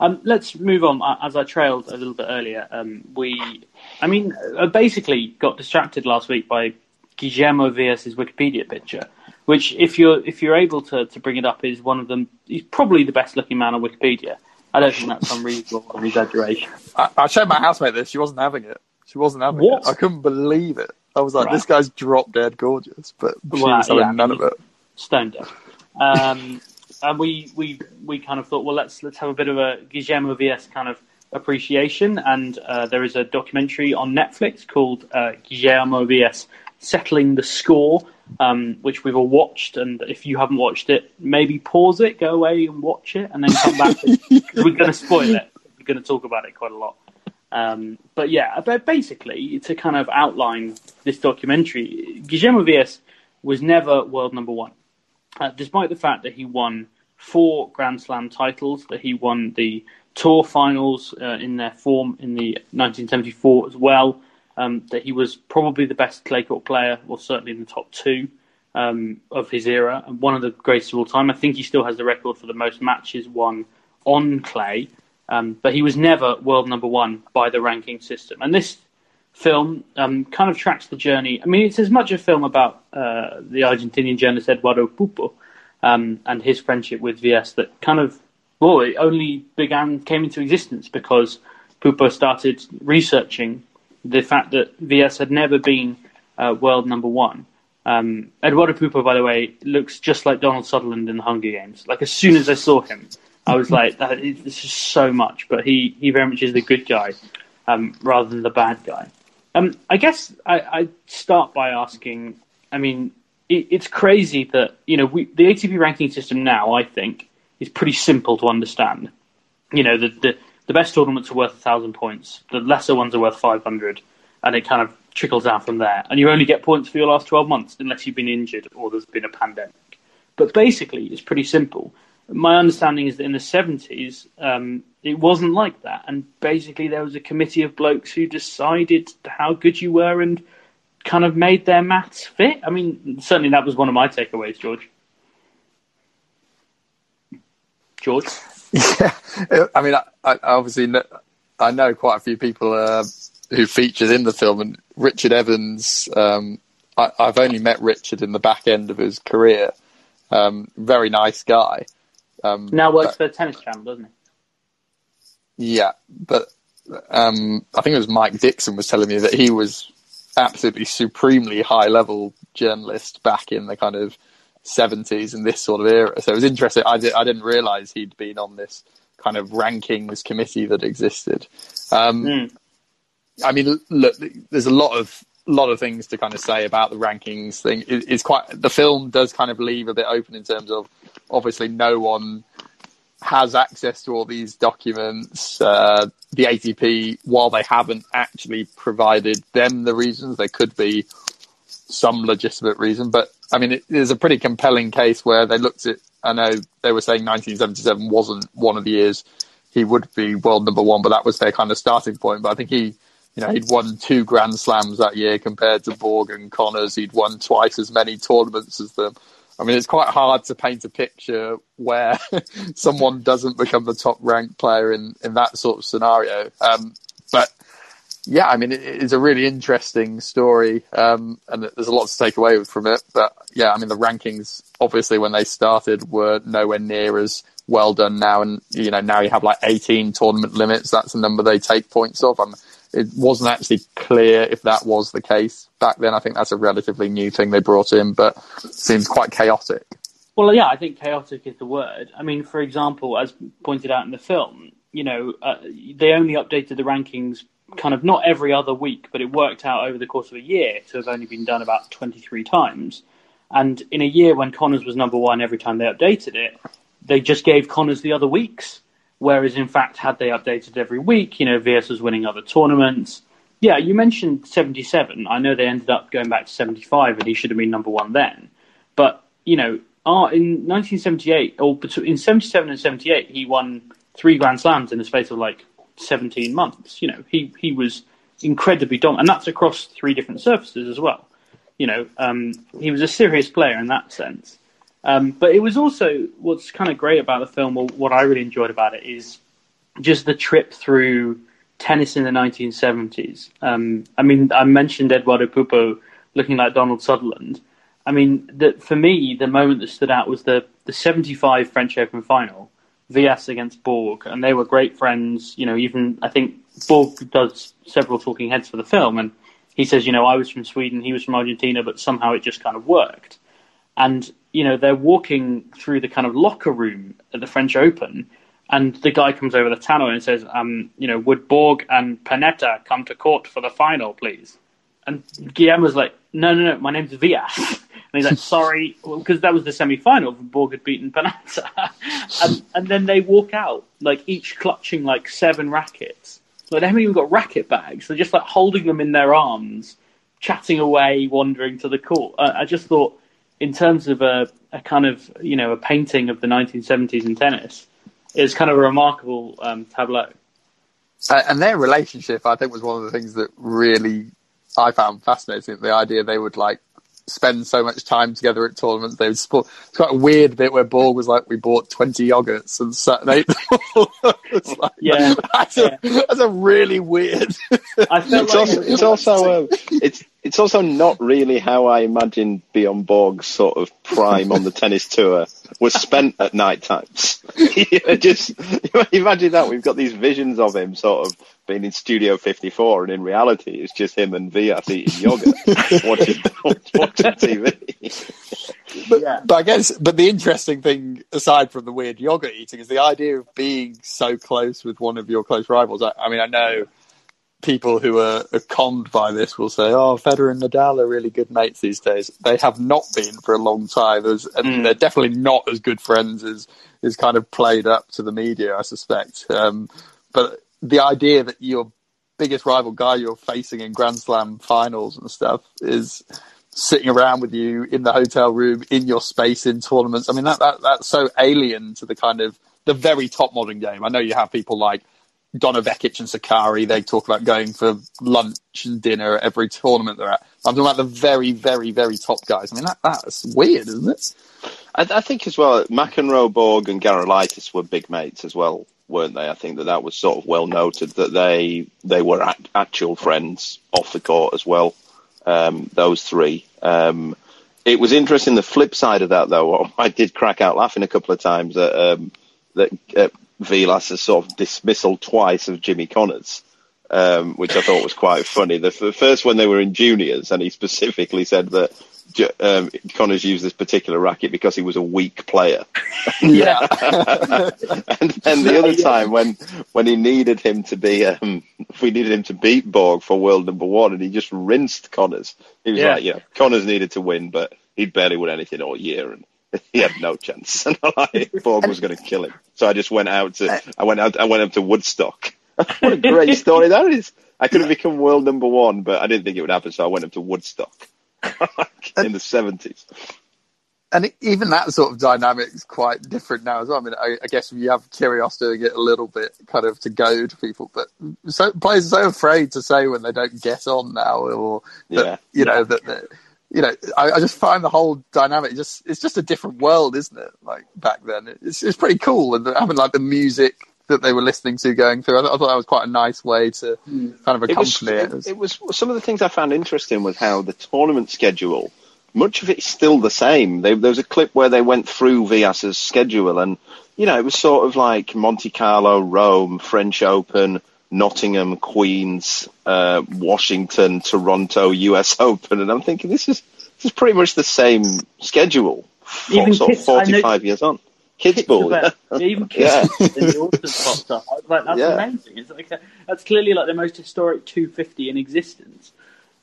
Um, let's move on. Uh, As I trailed a little bit earlier, um, we, I mean, uh, basically got distracted last week by Guillermo Vilas' Wikipedia picture, which, if you're if you're able to, to bring it up, is one of them. He's probably the best looking man on Wikipedia. I don't think that's unreasonable or an exaggeration. I, I showed my housemate this. She wasn't having it. She wasn't having What? it. I couldn't believe it. I was like, Right. this guy's drop dead gorgeous, but she Well, was having yeah, none of it. Stone dead. Um, and we, we we kind of thought, well, let's let's have a bit of a Guillermo Vilas kind of appreciation. And uh, there is a documentary on Netflix called uh, Guillermo Vilas Settling the Score, um, which we've all watched. And if you haven't watched it, maybe pause it, go away and watch it, and then come back. We're going to spoil it. We're going to talk about it quite a lot. Um, but yeah, but basically, to kind of outline this documentary, Guillermo Vilas was never world number one uh, despite the fact that he won four Grand Slam titles, that he won the Tour finals uh, in their form in the 1974 as well, um, that he was probably the best clay court player, or certainly in the top two um, of his era, and one of the greatest of all time. I think he still has the record for the most matches won on clay, um, but he was never world number one by the ranking system. And this film um, kind of tracks the journey. I mean, it's as much a film about uh, the Argentinian journalist Eduardo Pupo um, and his friendship with Vilas that kind of, well, it only began, came into existence because Pupo started researching the fact that Vilas had never been uh, world number one. Um, Eduardo Pupo, by the way, looks just like Donald Sutherland in the Hunger Games. Like as soon as I saw him, I was like, that is, "This is so much." But he, he very much is the good guy um, rather than the bad guy. Um, I guess I, I start by asking. I mean, it, it's crazy that you know we, the ATP ranking system now. I think is pretty simple to understand. You know, the the, the best tournaments are worth a thousand points. The lesser ones are worth five hundred, and it kind of trickles down from there. And you only get points for your last twelve months unless you've been injured or there's been a pandemic. But basically, it's pretty simple. My understanding is that in the 70s, um, it wasn't like that. And basically, there was a committee of blokes who decided how good you were and kind of made their maths fit. I mean, certainly that was one of my takeaways, George. George? Yeah, I mean, I, I obviously know, I know quite a few people uh, who featured in the film, and Richard Evans. Um, I, I've only met Richard in the back end of his career. Um, very nice guy. Um, Now works but- for Tennis Channel, doesn't he? yeah, but um, I think it was Mike Dickson was telling me that he was absolutely supremely high level journalist back in the kind of seventies and this sort of era. So it was interesting. I, did, I didn't realize he'd been on this kind of rankings committee that existed. Um, Mm. I mean, look, there's a lot of lot of things to kind of say about the rankings thing. It, it's quite the film does kind of leave a bit open in terms of obviously no one has access to all these documents. Uh, the ATP, while they haven't actually provided them the reasons, there could be some legitimate reason. But I mean, it is a pretty compelling case where they looked at. I know they were saying 1977 wasn't one of the years he would be world number one, but that was their kind of starting point. But I think he, you know, he'd won two Grand Slams that year compared to Borg and Connors. He'd won twice as many tournaments as them. I mean, it's quite hard to paint a picture where someone doesn't become the top ranked player in, in that sort of scenario. Um, but yeah, I mean, it, it's a really interesting story, um, and there's a lot to take away from it. But yeah, I mean, the rankings obviously when they started were nowhere near as well done now, and you know now you have like 18 tournament limits. That's the number they take points off. Um, it wasn't actually clear if that was the case back then. I think that's a relatively new thing they brought in, but seems quite chaotic. Well, yeah, I think chaotic is the word. I mean, for example, as pointed out in the film, you know, uh, they only updated the rankings kind of not every other week, but it worked out over the course of a year to have only been done about 23 times. And in a year when Connors was number one every time they updated it, they just gave Connors the other weeks. Whereas, in fact, had they updated every week, you know, Vilas was winning other tournaments. Yeah, you mentioned 77. I know they ended up going back to 75 and he should have been number one then. But, you know, uh, in 1978, or in 77 and 78, he won three Grand Slams in the space of like 17 months. You know, he, he was incredibly dominant, and that's across three different surfaces as well. You know, um, he was a serious player in that sense. Um, but it was also what's kind of great about the film, or what I really enjoyed about it, is just the trip through tennis in the 1970s. Um, I mean, I mentioned Eduardo Pupo looking like Donald Sutherland. I mean, the, for me, the moment that stood out was the, the 75 French Open final, Vilas against Borg, and they were great friends. You know, even I think Borg does several talking heads for the film, and he says, you know, I was from Sweden, he was from Argentina, but somehow it just kind of worked. And you know, they're walking through the kind of locker room at the French Open, and the guy comes over the tannoy and says, um, you know, would Borg and Panatta come to court for the final, please? And Guillermo's like, no, no, no, my name's Vilas. and he's like, sorry, because well, that was the semi-final. Borg had beaten Panatta. and, and then they walk out, like each clutching like seven rackets. Like they haven't even got racket bags. They're just like holding them in their arms, chatting away, wandering to the court. Uh, I just thought in terms of a, a kind of you know a painting of the 1970s in tennis, it's kind of a remarkable um, tableau. Uh, and their relationship, I think, was one of the things that really I found fascinating. The idea they would like spend so much time together at tournaments. They would sport. It's quite a weird bit where Borg was like, "We bought twenty yogurts and Saturday." it's like, yeah, that's, yeah. A, that's a really weird. I felt It's like also, it's also uh, it's it's also not really how I imagine Bjorn Borg's sort of prime on the tennis tour was spent at night times. Just imagine that we've got these visions of him sort of being in Studio 54, and in reality, it's just him and Vilas eating yogurt, watching, watching TV. But, Yeah. but I guess, but the interesting thing, aside from the weird yogurt eating, is the idea of being so close with one of your close rivals. I, I mean, I know people who are, are conned by this will say, "Oh, Federer and Nadal are really good mates these days." They have not been for a long time, There's, and they're definitely not as good friends as is kind of played up to the media. I suspect, um, but the idea that your biggest rival guy you're facing in Grand Slam finals and stuff is sitting around with you in the hotel room in your space in tournaments. I mean, that, that that's so alien to the kind of the very top modern game. I know you have people like Donna Vekic and Sakkari. They talk about going for lunch and dinner at every tournament they're at. I'm talking about the very, very, very top guys. I mean, that, that's weird, isn't it? I, I think as well, McEnroe, Borg, and Gerulaitis were big mates as well, weren't they? I think that that was sort of well noted that they they were act, actual friends off the court as well. Um, those three. Um, it was interesting. The flip side of that, though, I did crack out laughing a couple of times at um, that uh, Vilas' sort of dismissal twice of Jimmy Connors. um, which I thought was quite funny. The, the first when they were in juniors, and he specifically said that um, Connors used this particular racket because he was a weak player. Yeah. and then the other time when when he needed him to be, um, we needed him to beat Borg for world number one, and he just rinsed Connors. He was Yeah. like, you know, Connors needed to win, but he'd barely won anything all year, and he had no chance. And like, Borg was going to kill him. So I just went out to, I went out, I went up to Woodstock. what a great story that is! I could have become world number one, but I didn't think it would happen, so I went up to Woodstock in the seventies. and even that sort of dynamic is quite different now as well. I mean, I, I guess you have Kyrgios doing it a little bit, kind of to goad people, but so players are so afraid to say when they don't get on now, or that, Yeah. you know that. that you know, I, I just find the whole dynamic just, it's just a different world, isn't it? Like back then, it's, it's pretty cool. And having like the music that they were listening to going through, I, th- I thought that was quite a nice way to hmm. kind of it was, accompany it. it, it was some of the things I found interesting was how the tournament schedule, much of it's still the same. They, there was a clip where they went through Vilas's schedule, and you know it was sort of like Monte Carlo, Rome, French Open, Nottingham, Queens, uh, Washington, Toronto, U.S. Open, and I'm thinking this is this is pretty much the same schedule. For, Even sort of kids- know- 45 years on. Kids, Kids ball, about- yeah. even kids Yeah. in the popped up. I was like, that's Yeah. amazing. It's like a, that's clearly like the most historic 250 in existence.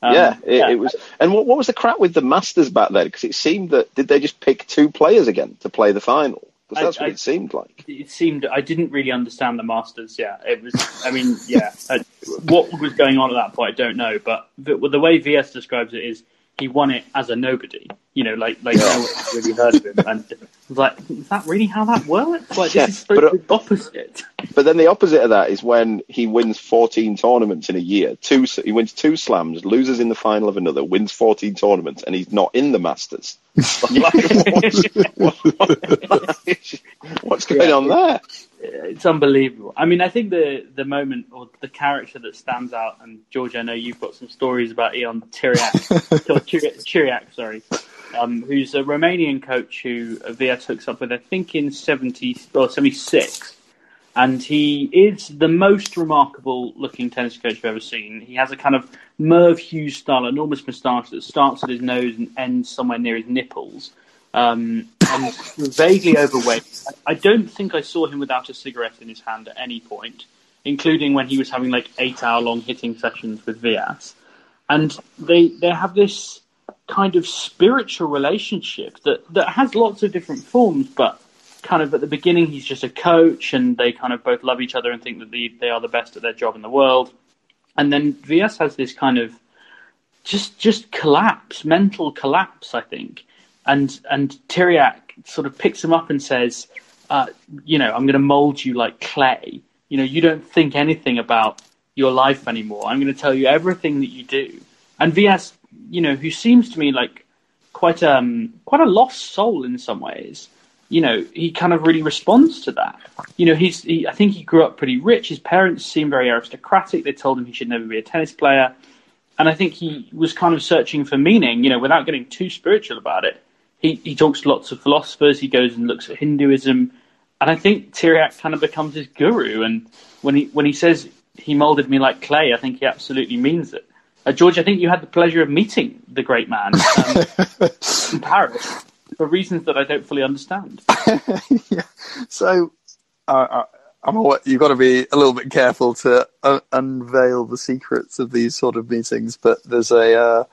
Um, yeah, it, it was. And what, what was the crap with the Masters back then? Because it seemed that did they just pick two players again to play the final? Because I- what I- it seemed like. It seemed I didn't really understand the Masters. Yeah, it was. I mean, yeah, uh, what was going on at that point, I don't know. But the, the way Vilas describes it is he won it as a nobody. You know, like like no one really heard of him. And like, is that really how that works? Like Yeah, this but, the opposite. But then the opposite of that is when he wins 14 tournaments in a year. Two, he wins two slams, loses in the final of another, wins 14 tournaments, and he's not in the Masters. Like, what's, what's going on there? It's unbelievable. I mean, I think the the moment or the character that stands out, and George, I know you've got some stories about Ion Tiriac, or Chiriac, sorry, um, who's a Romanian coach who Vilas hooks up with, I think, in seventy or seventy six. And he is the most remarkable looking tennis coach I've ever seen. He has a kind of Merv Hughes style, enormous moustache that starts at his nose and ends somewhere near his nipples um, and vaguely overweight. I don't think I saw him without a cigarette in his hand at any point, including when he was having like eight hour long hitting sessions with Vilas. And they they have this kind of spiritual relationship that, that has lots of different forms, but kind of at the beginning he's just a coach and they kind of both love each other and think that they, they are the best at their job in the world. And then Vilas has this kind of just just collapse, mental collapse, I think. And and Tiriac sort of picks him up and says, uh, you know, I'm going to mold you like clay. You know, you don't think anything about your life anymore. I'm going to tell you everything that you do. And Vilas, you know, who seems to me like quite um quite a lost soul in some ways. You know, he kind of really responds to that. You know, he's he, I think he grew up pretty rich. His parents seem very aristocratic. They told him he should never be a tennis player. And I think he was kind of searching for meaning, you know, without getting too spiritual about it. He he talks to lots of philosophers. He goes and looks at Hinduism, and I think Tiriac kind of becomes his guru. And when he when he says he molded me like clay, I think he absolutely means it. Uh, George, I think you had the pleasure of meeting the great man um, in Paris for reasons that I don't fully understand. So, uh, I'm you've got to be a little bit careful to uh, unveil the secrets of these sort of meetings. But there's a uh,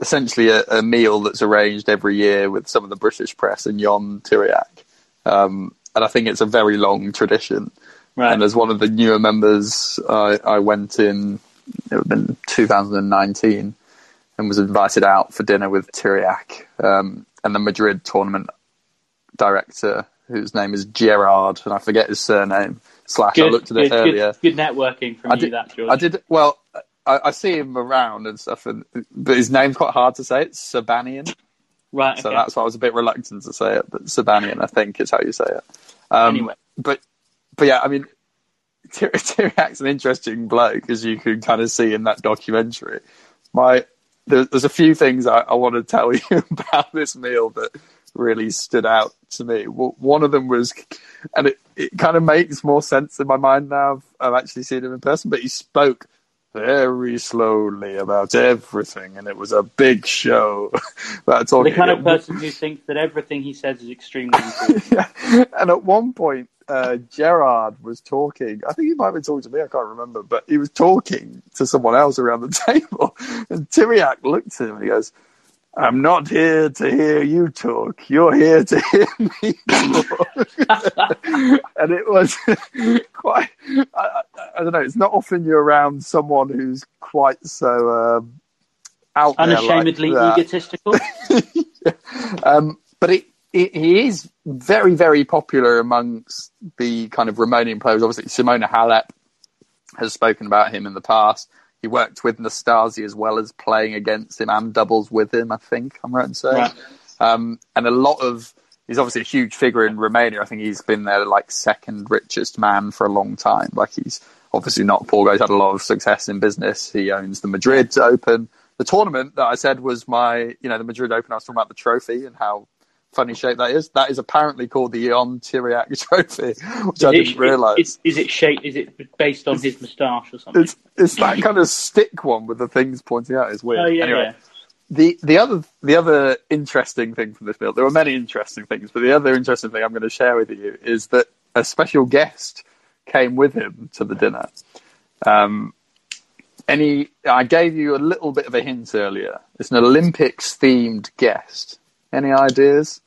essentially a, a meal that's arranged every year with some of the British press and Ion Tiriac, um, and I think it's a very long tradition. Right. And as one of the newer members, I, I went in. It would have been 2019, and was invited out for dinner with Tiriac um, and the Madrid tournament director, whose name is Gerard, and I forget his surname. Slash, I looked at it good, earlier. Good, good networking from I you, did. that George. I did. Well, I, I see him around and stuff, and but his name's quite hard to say. It's Tsobanian, Right. so that's why I was a bit reluctant to say it. But Tsobanian, I think, is how you say it. Um, Anyway. but but yeah, I mean, Tyr- Tiriac's an interesting bloke, as you can kind of see in that documentary. My there, there's a few things I, I want to tell you about this meal that really stood out to me. One of them was, and it, it kind of makes more sense in my mind now. I've, I've actually seen him in person, but he spoke very slowly about everything, and it was a big show. about talking. The kind of person who thinks that everything he says is extremely important. yeah. And at one point, uh, Gerard was talking. I think he might have been talking to me. I can't remember, but he was talking to someone else around the table. And Tiriac looked at him and he goes, "I'm not here to hear you talk. You're here to hear me talk." and it was quite. I, I, don't know. It's not often you're around someone who's quite so. Um, out like Unashamedly that. egotistical. Um, but it, it, he is very, very popular amongst the kind of Romanian players. Obviously, Simona Halep has spoken about him in the past. He worked with Nastase as well as playing against him and doubles with him, I think I'm right in saying. Right. Um, and a lot of, he's obviously a huge figure in Romania. I think he's been their like second richest man for a long time. Like he's obviously not poor guy. He's had a lot of success in business. He owns the Madrid Open. The tournament that I said was my, you know, the Madrid Open. I was talking about the trophy and how funny shape that is. That is apparently called the Ion Tiriac Trophy, which I Is it- didn't realise. Is, is it shape? Is it based on his moustache or something? It's it's that kind of stick one with the things pointing out. It's weird. oh yeah, anyway, yeah. the the other the other interesting thing from this build, there were many interesting things, but the other interesting thing I'm going to share with you is that a special guest came with him to the dinner. Um, any, I gave you a little bit of a hint earlier. It's an Olympics themed guest. Any ideas?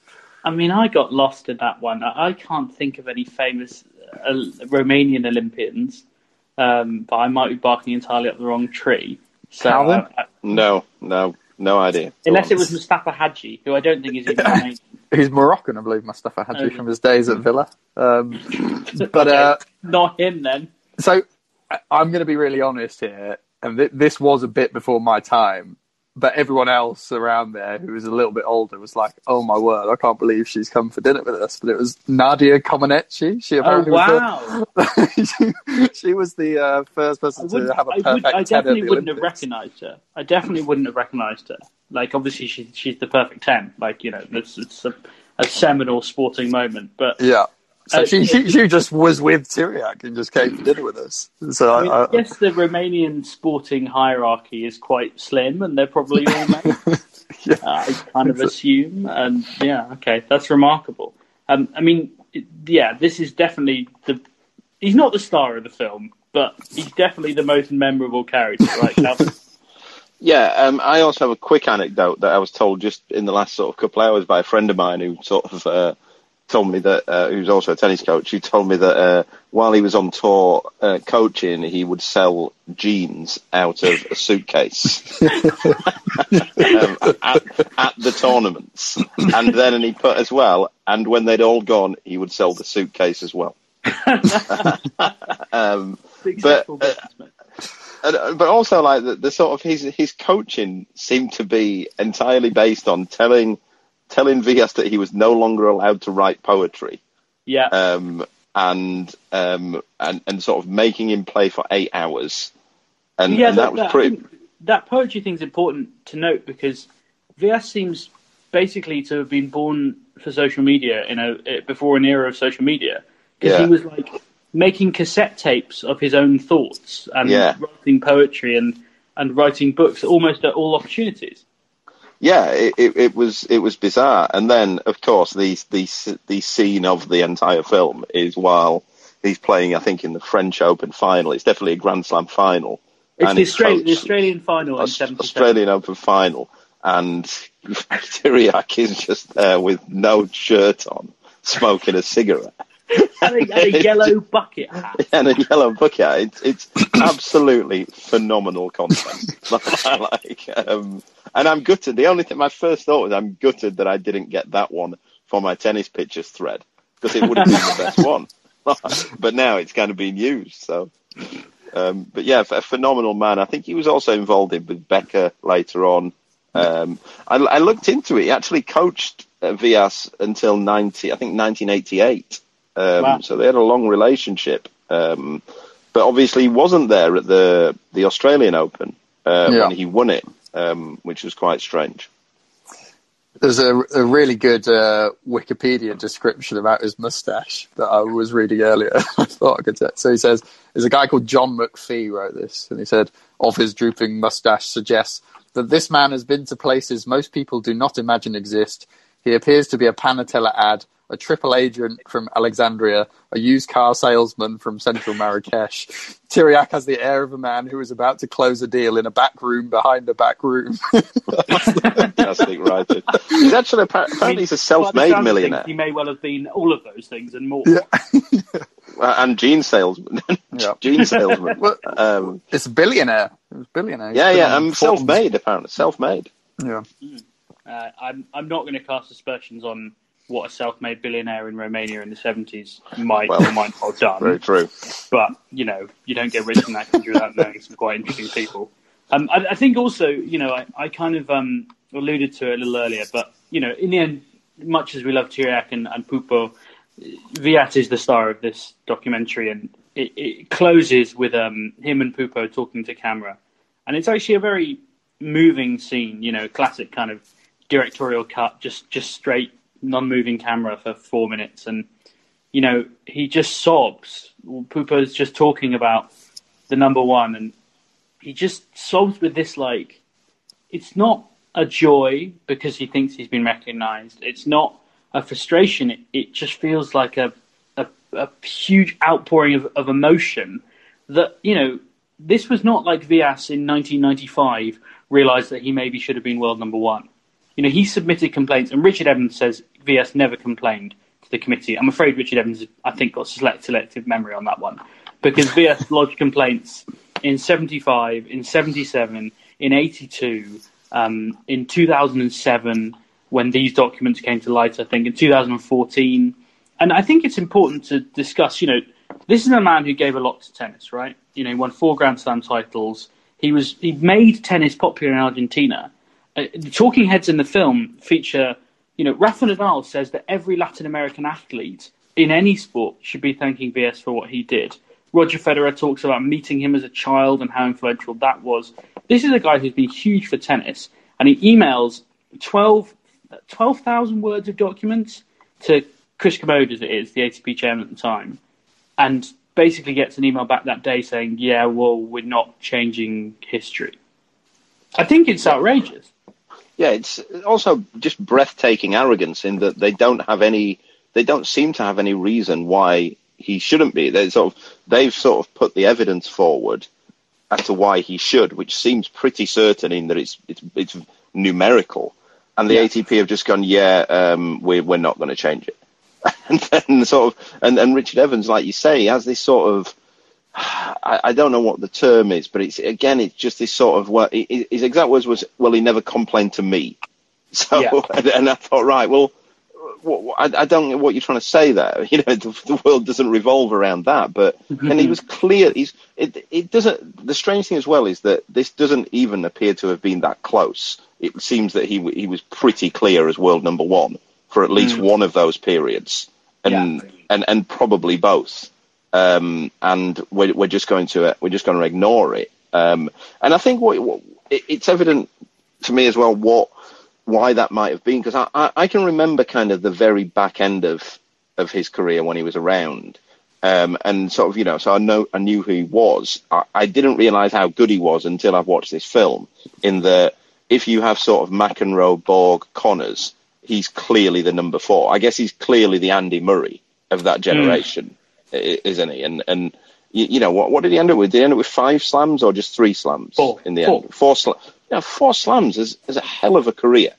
I mean, I got lost in that one. I, I can't think of any famous uh, Romanian Olympians, um, but I might be barking entirely up the wrong tree. So, Calvin? uh, uh, No, no, no idea. Unless it was Mustafa Hadji, who I don't think is even Romanian. He's Moroccan, I believe, Mustafa Hadji, Okay. from his days at Villa. Um, but uh, Not him then. so I- I'm going to be really honest here, and th- this was a bit before my time. But everyone else around there who was a little bit older was like, "Oh my word, I can't believe she's come for dinner with us." But it was Nadia Comaneci. She Oh wow! was the, she, she was the uh, first person to have a perfect would, I 10 at definitely wouldn't have recognised her. I definitely wouldn't have recognised her. Like, obviously, she's she's the perfect ten. Like, you know, it's it's a, a seminal sporting moment. But Yeah. So Uh, she, she she just was with Tiriac and just came to dinner with us. So I, mean, I, I guess the Romanian sporting hierarchy is quite slim, and they're probably all men. Yeah. uh, I kind of assume, and yeah, okay, that's remarkable. Um, I mean, yeah, this is definitely the. He's not the star of the film, but he's definitely the most memorable character, right? Calvin? Yeah, um, I also have a quick anecdote that I was told just in the last sort of couple of hours by a friend of mine who sort of uh, told me that, uh, who's also a tennis coach, He told me that uh, while he was on tour uh, coaching, he would sell jeans out of a suitcase um, at, at the tournaments. And then and he put as well, and when they'd all gone, he would sell the suitcase as well. um, Successful uh, businessman. and, uh, but also like the, the sort of his his coaching seemed to be entirely based on telling telling Vilas that he was no longer allowed to write poetry, Yeah, um, and um, and and sort of making him play for eight hours, and, yeah, and that, was I pretty. that poetry thing's important to note because Vilas seems basically to have been born for social media in a eh, before an era of social media because Yeah. he was like making cassette tapes of his own thoughts and Yeah. writing poetry and and writing books almost at all opportunities. Yeah, it, it, it was it was bizarre, and then of course the the the scene of the entire film is while he's playing, I think, in the French Open final. It's definitely a Grand Slam final. It's and the Australian, the Australian final Aus- '77. Australian Open final, and Tiriac is just there with no shirt on, smoking a cigarette and, a, and a yellow bucket hat. and a yellow bucket. hat. It's, it's absolutely phenomenal content. like, um, and I'm gutted. The only thing, my first thought was, I'm gutted that I didn't get that one for my tennis pictures thread because it would have been the best one. but now it's kind of being used. So, um, but yeah, a phenomenal man. I think he was also involved in with Becker later on. Um, I, I looked into it. He actually coached uh, Vilas until 90, I think 1988. Um, Wow. So they had a long relationship. Um, but obviously he wasn't there at the the Australian Open uh, Yeah. when he won it, um, which was quite strange. There's a, a really good uh, Wikipedia description about his mustache that I was reading earlier. I thought I could. So he says, "There's a guy called John McPhee wrote this, and he said of his drooping mustache suggests that this man has been to places most people do not imagine exist. He appears to be a Panatella ad, a triple agent from Alexandria, a used car salesman from central Marrakesh. Tiriac has the air of a man who is about to close a deal in a back room behind a back room. Fantastic writer. He's actually apparently he's a self-made sounds millionaire He may well have been all of those things and more. Uh, and gene salesman. Yeah. gene salesman. Well, Um, it's a billionaire. It was billionaire. He's yeah, yeah. I'm Forbes. self-made apparently. Self-made. Yeah. Uh, I'm I'm not going to cast aspersions on what a self-made billionaire in Romania in the 70s might Well, or might not have done. Very true. but you know, you don't get rich in that country without knowing some quite interesting people. Um, I, I think also, you know, I, I kind of um, alluded to it a little earlier, but you know, in the end, much as we love Chiriac and, and Pupo, Vilas is the star of this documentary, and it, it closes with um, him and Pupo talking to camera, and it's actually a very moving scene. You know, classic kind of directorial cut, just just straight, non-moving camera for four minutes, and you know, he just sobs. Pupo's just talking about the number one, and he just sobs with this like, it's not a joy because he thinks he's been recognised. It's not a frustration. It, it just feels like a, a, a huge outpouring of, of emotion that, you know, this was not like Vilas in 1995 realised that he maybe should have been world number one. You know, he submitted complaints, and Richard Evans says Vilas never complained to the committee. I'm afraid Richard Evans, I think, got select, selective memory on that one because Vilas lodged complaints in 75, in 77, in 82, um, in 2007 when these documents came to light, I think, in 2014. And I think it's important to discuss, you know, this is a man who gave a lot to tennis, right? You know, he won four Grand Slam titles. He was he made tennis popular in Argentina. Uh, the talking heads in the film feature, you know, Rafa Nadal says that every Latin American athlete in any sport should be thanking Vilas for what he did. Roger Federer talks about meeting him as a child and how influential that was. This is a guy who's been huge for tennis, and he emails 12 12,000 words of documents to Chris Kermode, as it is, the ATP chairman at the time, and basically gets an email back that day saying, yeah, well, we're not changing history. I think it's outrageous. Yeah, it's also just breathtaking arrogance in that they don't have any, they don't seem to have any reason why he shouldn't be. They sort of, they've sort of put the evidence forward as to why he should, which seems pretty certain in that it's it's, it's numerical. And the Yeah. ATP have just gone, yeah, um, we're we're not going to change it. and then sort of, and, and Richard Evans, like you say, has this sort of, I, I don't know what the term is, but it's again, it's just this sort of, well, his exact words was, well, he never complained to me. So, Yeah. and, and I thought, right, well, what, what- I, I don't know what you're trying to say there. You know, the, the world doesn't revolve around that. But mm-hmm. and he was clear. He's it. It doesn't. The strange thing as well is that this doesn't even appear to have been that close. It seems that he he was pretty clear as world number one for at least mm. one of those periods, and Yeah. and and probably both. Um, and we're we're just going to uh, we're just going to ignore it. Um, and I think what, what it, it's evident to me as well what why that might have been because I, I, I can remember kind of the very back end of of his career when he was around. Um, and sort of you know so I know I knew who he was. I, I didn't realize how good he was until I've watched this film in that if you have sort of McEnroe Borg Connors he's clearly the number four. I guess he's clearly the Andy Murray of that generation. i isn't he and and you, you know what what did he end up with did he end up with five slams or just three slams Four. in the Four. end four slams you know, four slams is, is a hell of a career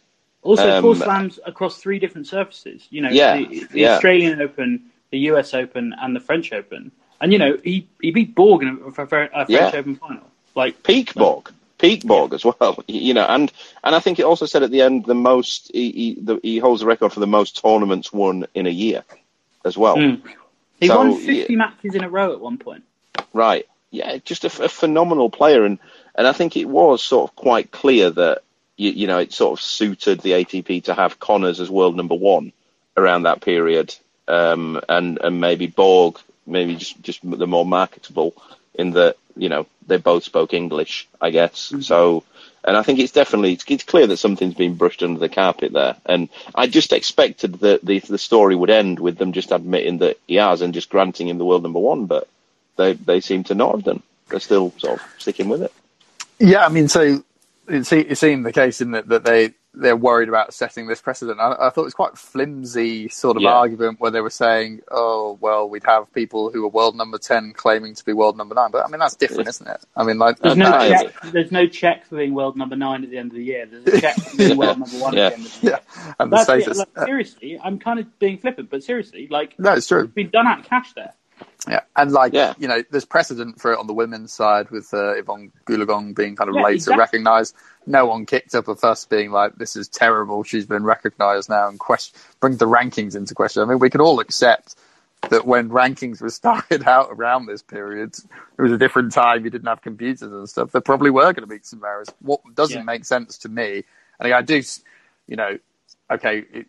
Also, Um, four slams across three different surfaces. You know, Yeah, the, the yeah. Australian Open, the US Open, and the French Open. And you know, he he beat Borg in a, a, a French Yeah. Open final. Like peak Borg, peak Borg as well. You know, and and I think it also said at the end the most he he, the, he holds the record for the most tournaments won in a year as well. Mm. He So, won 50 yeah. matches in a row at one point. Right? Yeah, just a phenomenal player, and and I think it was sort of quite clear that you, you know it sort of suited the ATP to have Connors as world number one around that period, um, and and maybe Borg maybe just just the more marketable in that you know they both spoke English, I guess. So And I think it's definitely it's, clear that something's been brushed under the carpet there. And I just expected that the the story would end with them just admitting that he has and just granting him the world number one, but they they seem to not have done. They're still sort of sticking with it. Yeah, I mean, so it seemed the case in that, that they they're worried about setting this precedent. I, I thought it was quite flimsy sort of Yeah. argument where they were saying, "Oh, well, we'd have people who are world number ten claiming to be world number nine. But I mean, that's different, isn't it? I mean, like, There's no check. There's no check for being world number nine at the end of the year. There's a check for being world number one Yeah. at the end of the year. yeah, and the That's it. Like, seriously, I'm kind of being flippant, but seriously, like no, it's true. it's been done at cash there. Yeah, and like Yeah. you know, there's precedent for it on the women's side with uh, Evonne Goolagong being kind of Yeah, later exactly. recognised. No one kicked up a fuss being like, "This is terrible." She's been recognised now and question bring the rankings into question. I mean, we can all accept that when rankings were started out around this period, it was a different time. You didn't have computers and stuff. There probably were going to be some errors. What doesn't Yeah. make sense to me, and I do, you know, okay. It,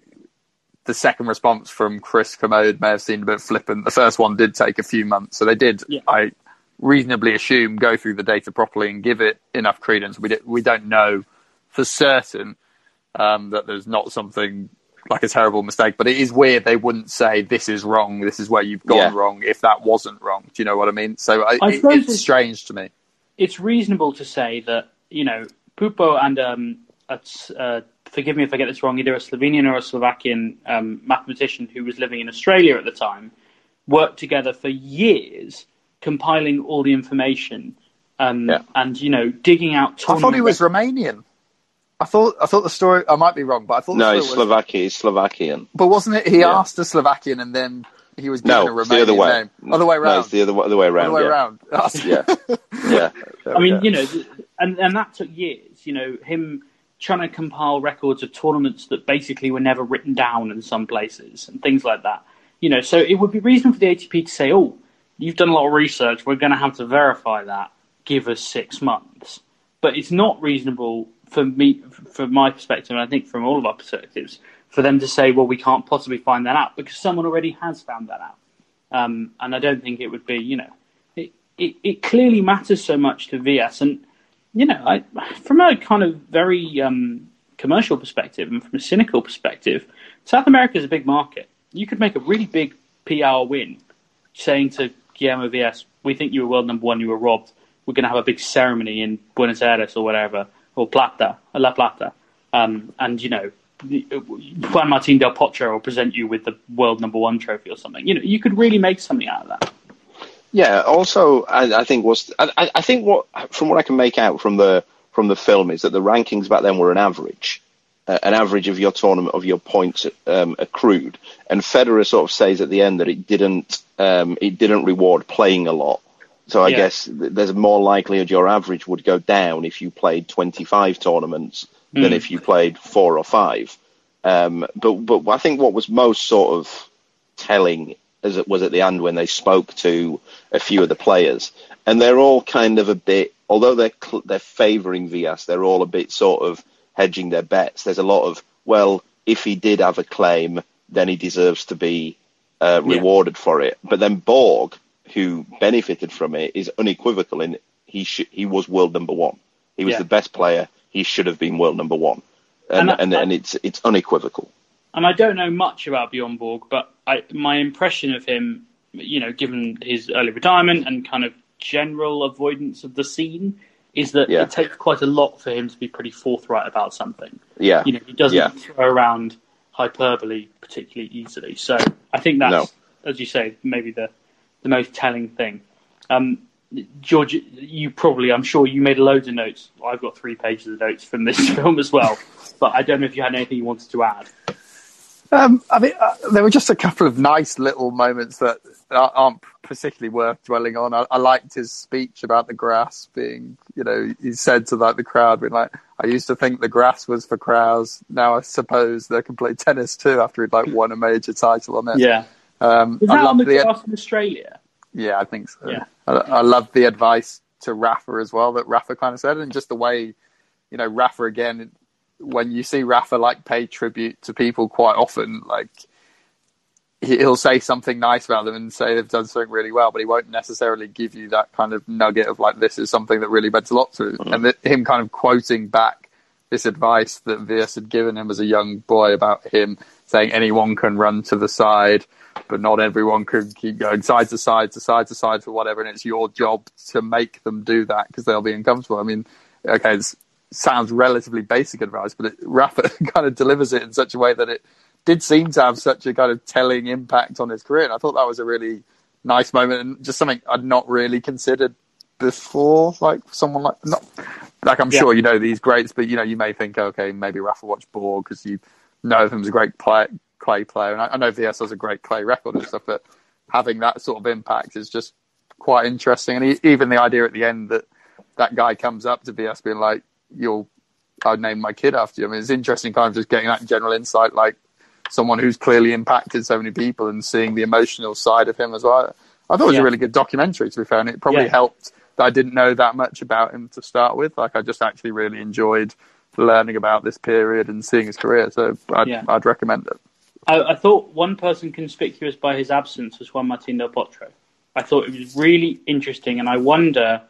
the second response from Chris Kermode may have seemed a bit flippant. The first one did take a few months, so they did. Yeah. I reasonably assume go through the data properly and give it enough credence. We d- we don't know for certain um, that there's not something like a terrible mistake, but it is weird they wouldn't say this is wrong. This is where you've gone Yeah. wrong. If that wasn't wrong, do you know what I mean? So I, I it- it's it's- strange to me. it's reasonable to say that you know Puppo and um, a, uh, forgive me if I get this wrong, either a Slovenian or a Slovakian um, mathematician who was living in Australia at the time worked together for years, compiling all the information um, Yeah. and you know digging out. I thought he was Romanian. I thought I thought the story. I might be wrong, but I thought No, the it's story was, Slovakia. It's Slovakian. But wasn't it? He Yeah. asked a Slovakian and then he was given No, a it's Romanian the other way. name. Other way No, around. it's the other, other way around. Other way yeah. around. Yeah, yeah. I mean, you know, and and that took years. You know, him trying to compile records of tournaments that basically were never written down in some places and things like that. You know, so it would be reasonable for the ATP to say, "Oh, you've done a lot of research. We're going to have to verify that. Give us six months." But it's not reasonable for me, from my perspective, and I think from all of our perspectives, for them to say, "Well, we can't possibly find that out," because someone already has found that out. Um, and I don't think it would be, you know, it, it, it clearly matters so much to Vilas. And, you know, I, from a kind of very um, commercial perspective and from a cynical perspective, South America is a big market. You could make a really big PR win saying to Guillermo Vilas, we think you were world number one, you were robbed. We're going to have a big ceremony in Buenos Aires or whatever, or Plata, La Plata. Um, and, you know, Juan Martin del Potro will present you with the world number one trophy or something. You know, you could really make something out of that. Yeah. Also, I, I think was I, I- think what from what I can make out from the from the film is that the rankings back then were an average, uh, an average of your tournament of your points um, accrued. And Federer sort of says at the end that it didn't um, it didn't reward playing a lot. So I Yeah. guess th- there's more likelihood your average would go down if you played 25 tournaments than if you played four or five. Um, but but I think what was most sort of telling as it was at the end when they spoke to a few of the players, and they're all kind of a bit, although they're cl- they're favouring Vilas, they're all a bit sort of hedging their bets. There's a lot of well, if he did have a claim, then he deserves to be uh, Yeah. rewarded for it. But then Borg, who benefited from it, is unequivocal in he sh- he was world number one. He was Yeah. the best player. He should have been world number one, and And and, and it's it's unequivocal. And I don't know much about Bjorn Borg, but I, my impression of him, you know, given his early retirement and kind of general avoidance of the scene, is that Yeah. it takes quite a lot for him to be pretty forthright about something. Yeah, You know, he doesn't Yeah. throw around hyperbole particularly easily. So I think that's, No. as you say, maybe the the most telling thing. Um, George, you probably, I'm sure you made loads of notes. I've got three pages of notes from this film as well, but I don't know if you had anything you wanted to add. Um, I mean, uh, there were just a couple of nice little moments that are- aren't particularly worth dwelling on. I, I liked his speech about the grass being, you know, he said to like the crowd, being like, "I used to think the grass was for crowds. Now I suppose they can play tennis too." After he'd like won a major title on it. Yeah. Um, Was I that on the the, grass in Australia? yeah, I think so. Yeah. I, I love the advice to Rafa as well that Rafa kind of said, and just the way, you know, Rafa again. When you see Rafa like pay tribute to people quite often, like he'll say something nice about them and say they've done something really well, but he won't necessarily give you that kind of nugget of like this is something that really meant a lot to him. Mm-hmm. And him kind of quoting back this advice that Vilas had given him as a young boy about him saying anyone can run to the side, but not everyone can keep going side to side to side to side for whatever, and it's your job to make them do that because they'll be uncomfortable. I mean, okay, it sounds relatively basic advice, but it, Rafa kind of delivers it in such a way that it did seem to have such a kind of telling impact on his career, and I thought that was a really nice moment and just something I'd not really considered before. Like someone like not like I'm yeah. sure you know these greats, but you know you may think okay maybe Rafa watched Borg because you know him as a great play, clay player, and I, I know Vilas has a great clay record and stuff, but having that sort of impact is just quite interesting. And he, even the idea at the end that that guy comes up to Vilas being like, "You'll, I'd name my kid after you." I mean, it's interesting, kind of just getting that general insight, like someone who's clearly impacted so many people and seeing the emotional side of him as well. I thought it was yeah. a really good documentary, to be fair, and it probably yeah. helped that I didn't know that much about him to start with. Like, I just actually really enjoyed learning about this period and seeing his career. So I'd, yeah. I'd recommend it. I, I, thought one person conspicuous by his absence was Juan Martín del Potro. I thought it was really interesting, and I wonder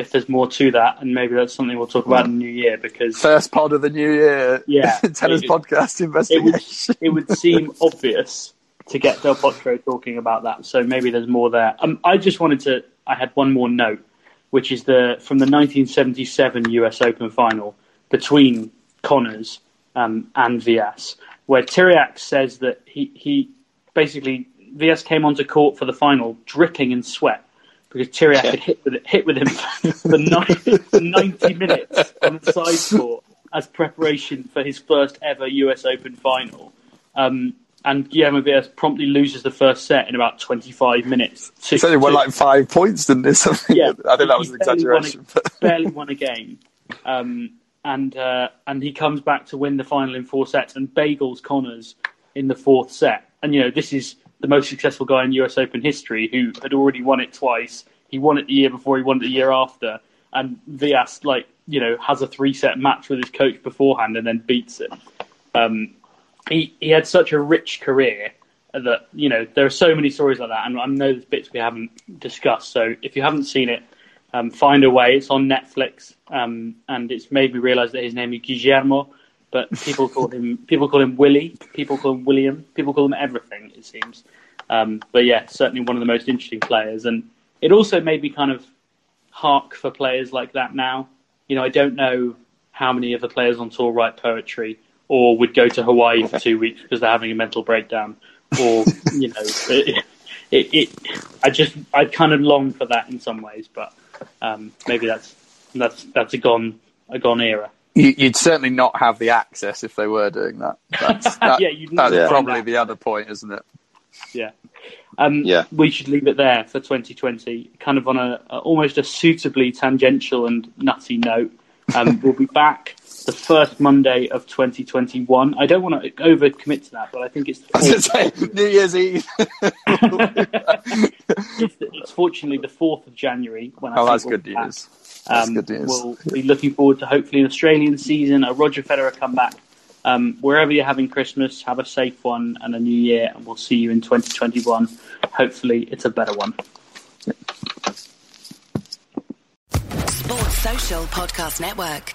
if there's more to that, and maybe that's something we'll talk about in the new year. Because first pod of the new year, yeah, tennis podcast investigation. It would, it would seem obvious to get Del Potro talking about that, so maybe there's more there. Um, I just wanted to. I had one more note, which is the from the 1977 U.S. Open final between Connors um, and Vilas, where Tiriac says that he, he basically Vilas came onto court for the final dripping in sweat because Tiriac had hit with, hit with him for 90, 90 minutes on the side court as preparation for his first ever US Open final. Um, and Guillermo Vilas promptly loses the first set in about 25 minutes. To, he only won like five points, didn't he? Something. Yeah, I think that was an exaggeration. Won a, barely won a game. Um, and uh, and he comes back to win the final in four sets and bagels Connors in the fourth set. And you know this is the most successful guy in US Open history who had already won it twice. He won it the year before. He won it the year after. And Vilas like you know has a three set match with his coach beforehand and then beats him. Um, he he had such a rich career that you know there are so many stories like that, and I know there's bits we haven't discussed. So if you haven't seen it, um, find a way. It's on Netflix, um, and it's made me realise that his name is Guillermo, but people call him people call him Willie, people call him William, people call him everything. It seems, um, but yeah, certainly one of the most interesting players, and it also made me kind of hark for players like that now. You know, I don't know how many of the players on tour write poetry or would go to Hawaii for two weeks because they're having a mental breakdown, or you know. It, it, it, I just, I kind of long for that in some ways, but um, maybe that's that's that's a gone a gone era. You'd certainly not have the access if they were doing that. That's, that, yeah, that's probably the other point, isn't it? Yeah. Um, yeah. We should leave it there for 2020, kind of on a, a almost a suitably tangential and nutty note. Um, we'll be back the first Monday of 2021. I don't want to overcommit to that, but I think it's say, New Year's Eve. it's, it's, fortunately the 4th of January when I oh, that's good news. That's um. We'll be looking forward to hopefully an Australian season, a Roger Federer comeback. Um, wherever you're having Christmas, have a safe one and a new year, and we'll see you in 2021. Hopefully, it's a better one. Sports Social Podcast Network.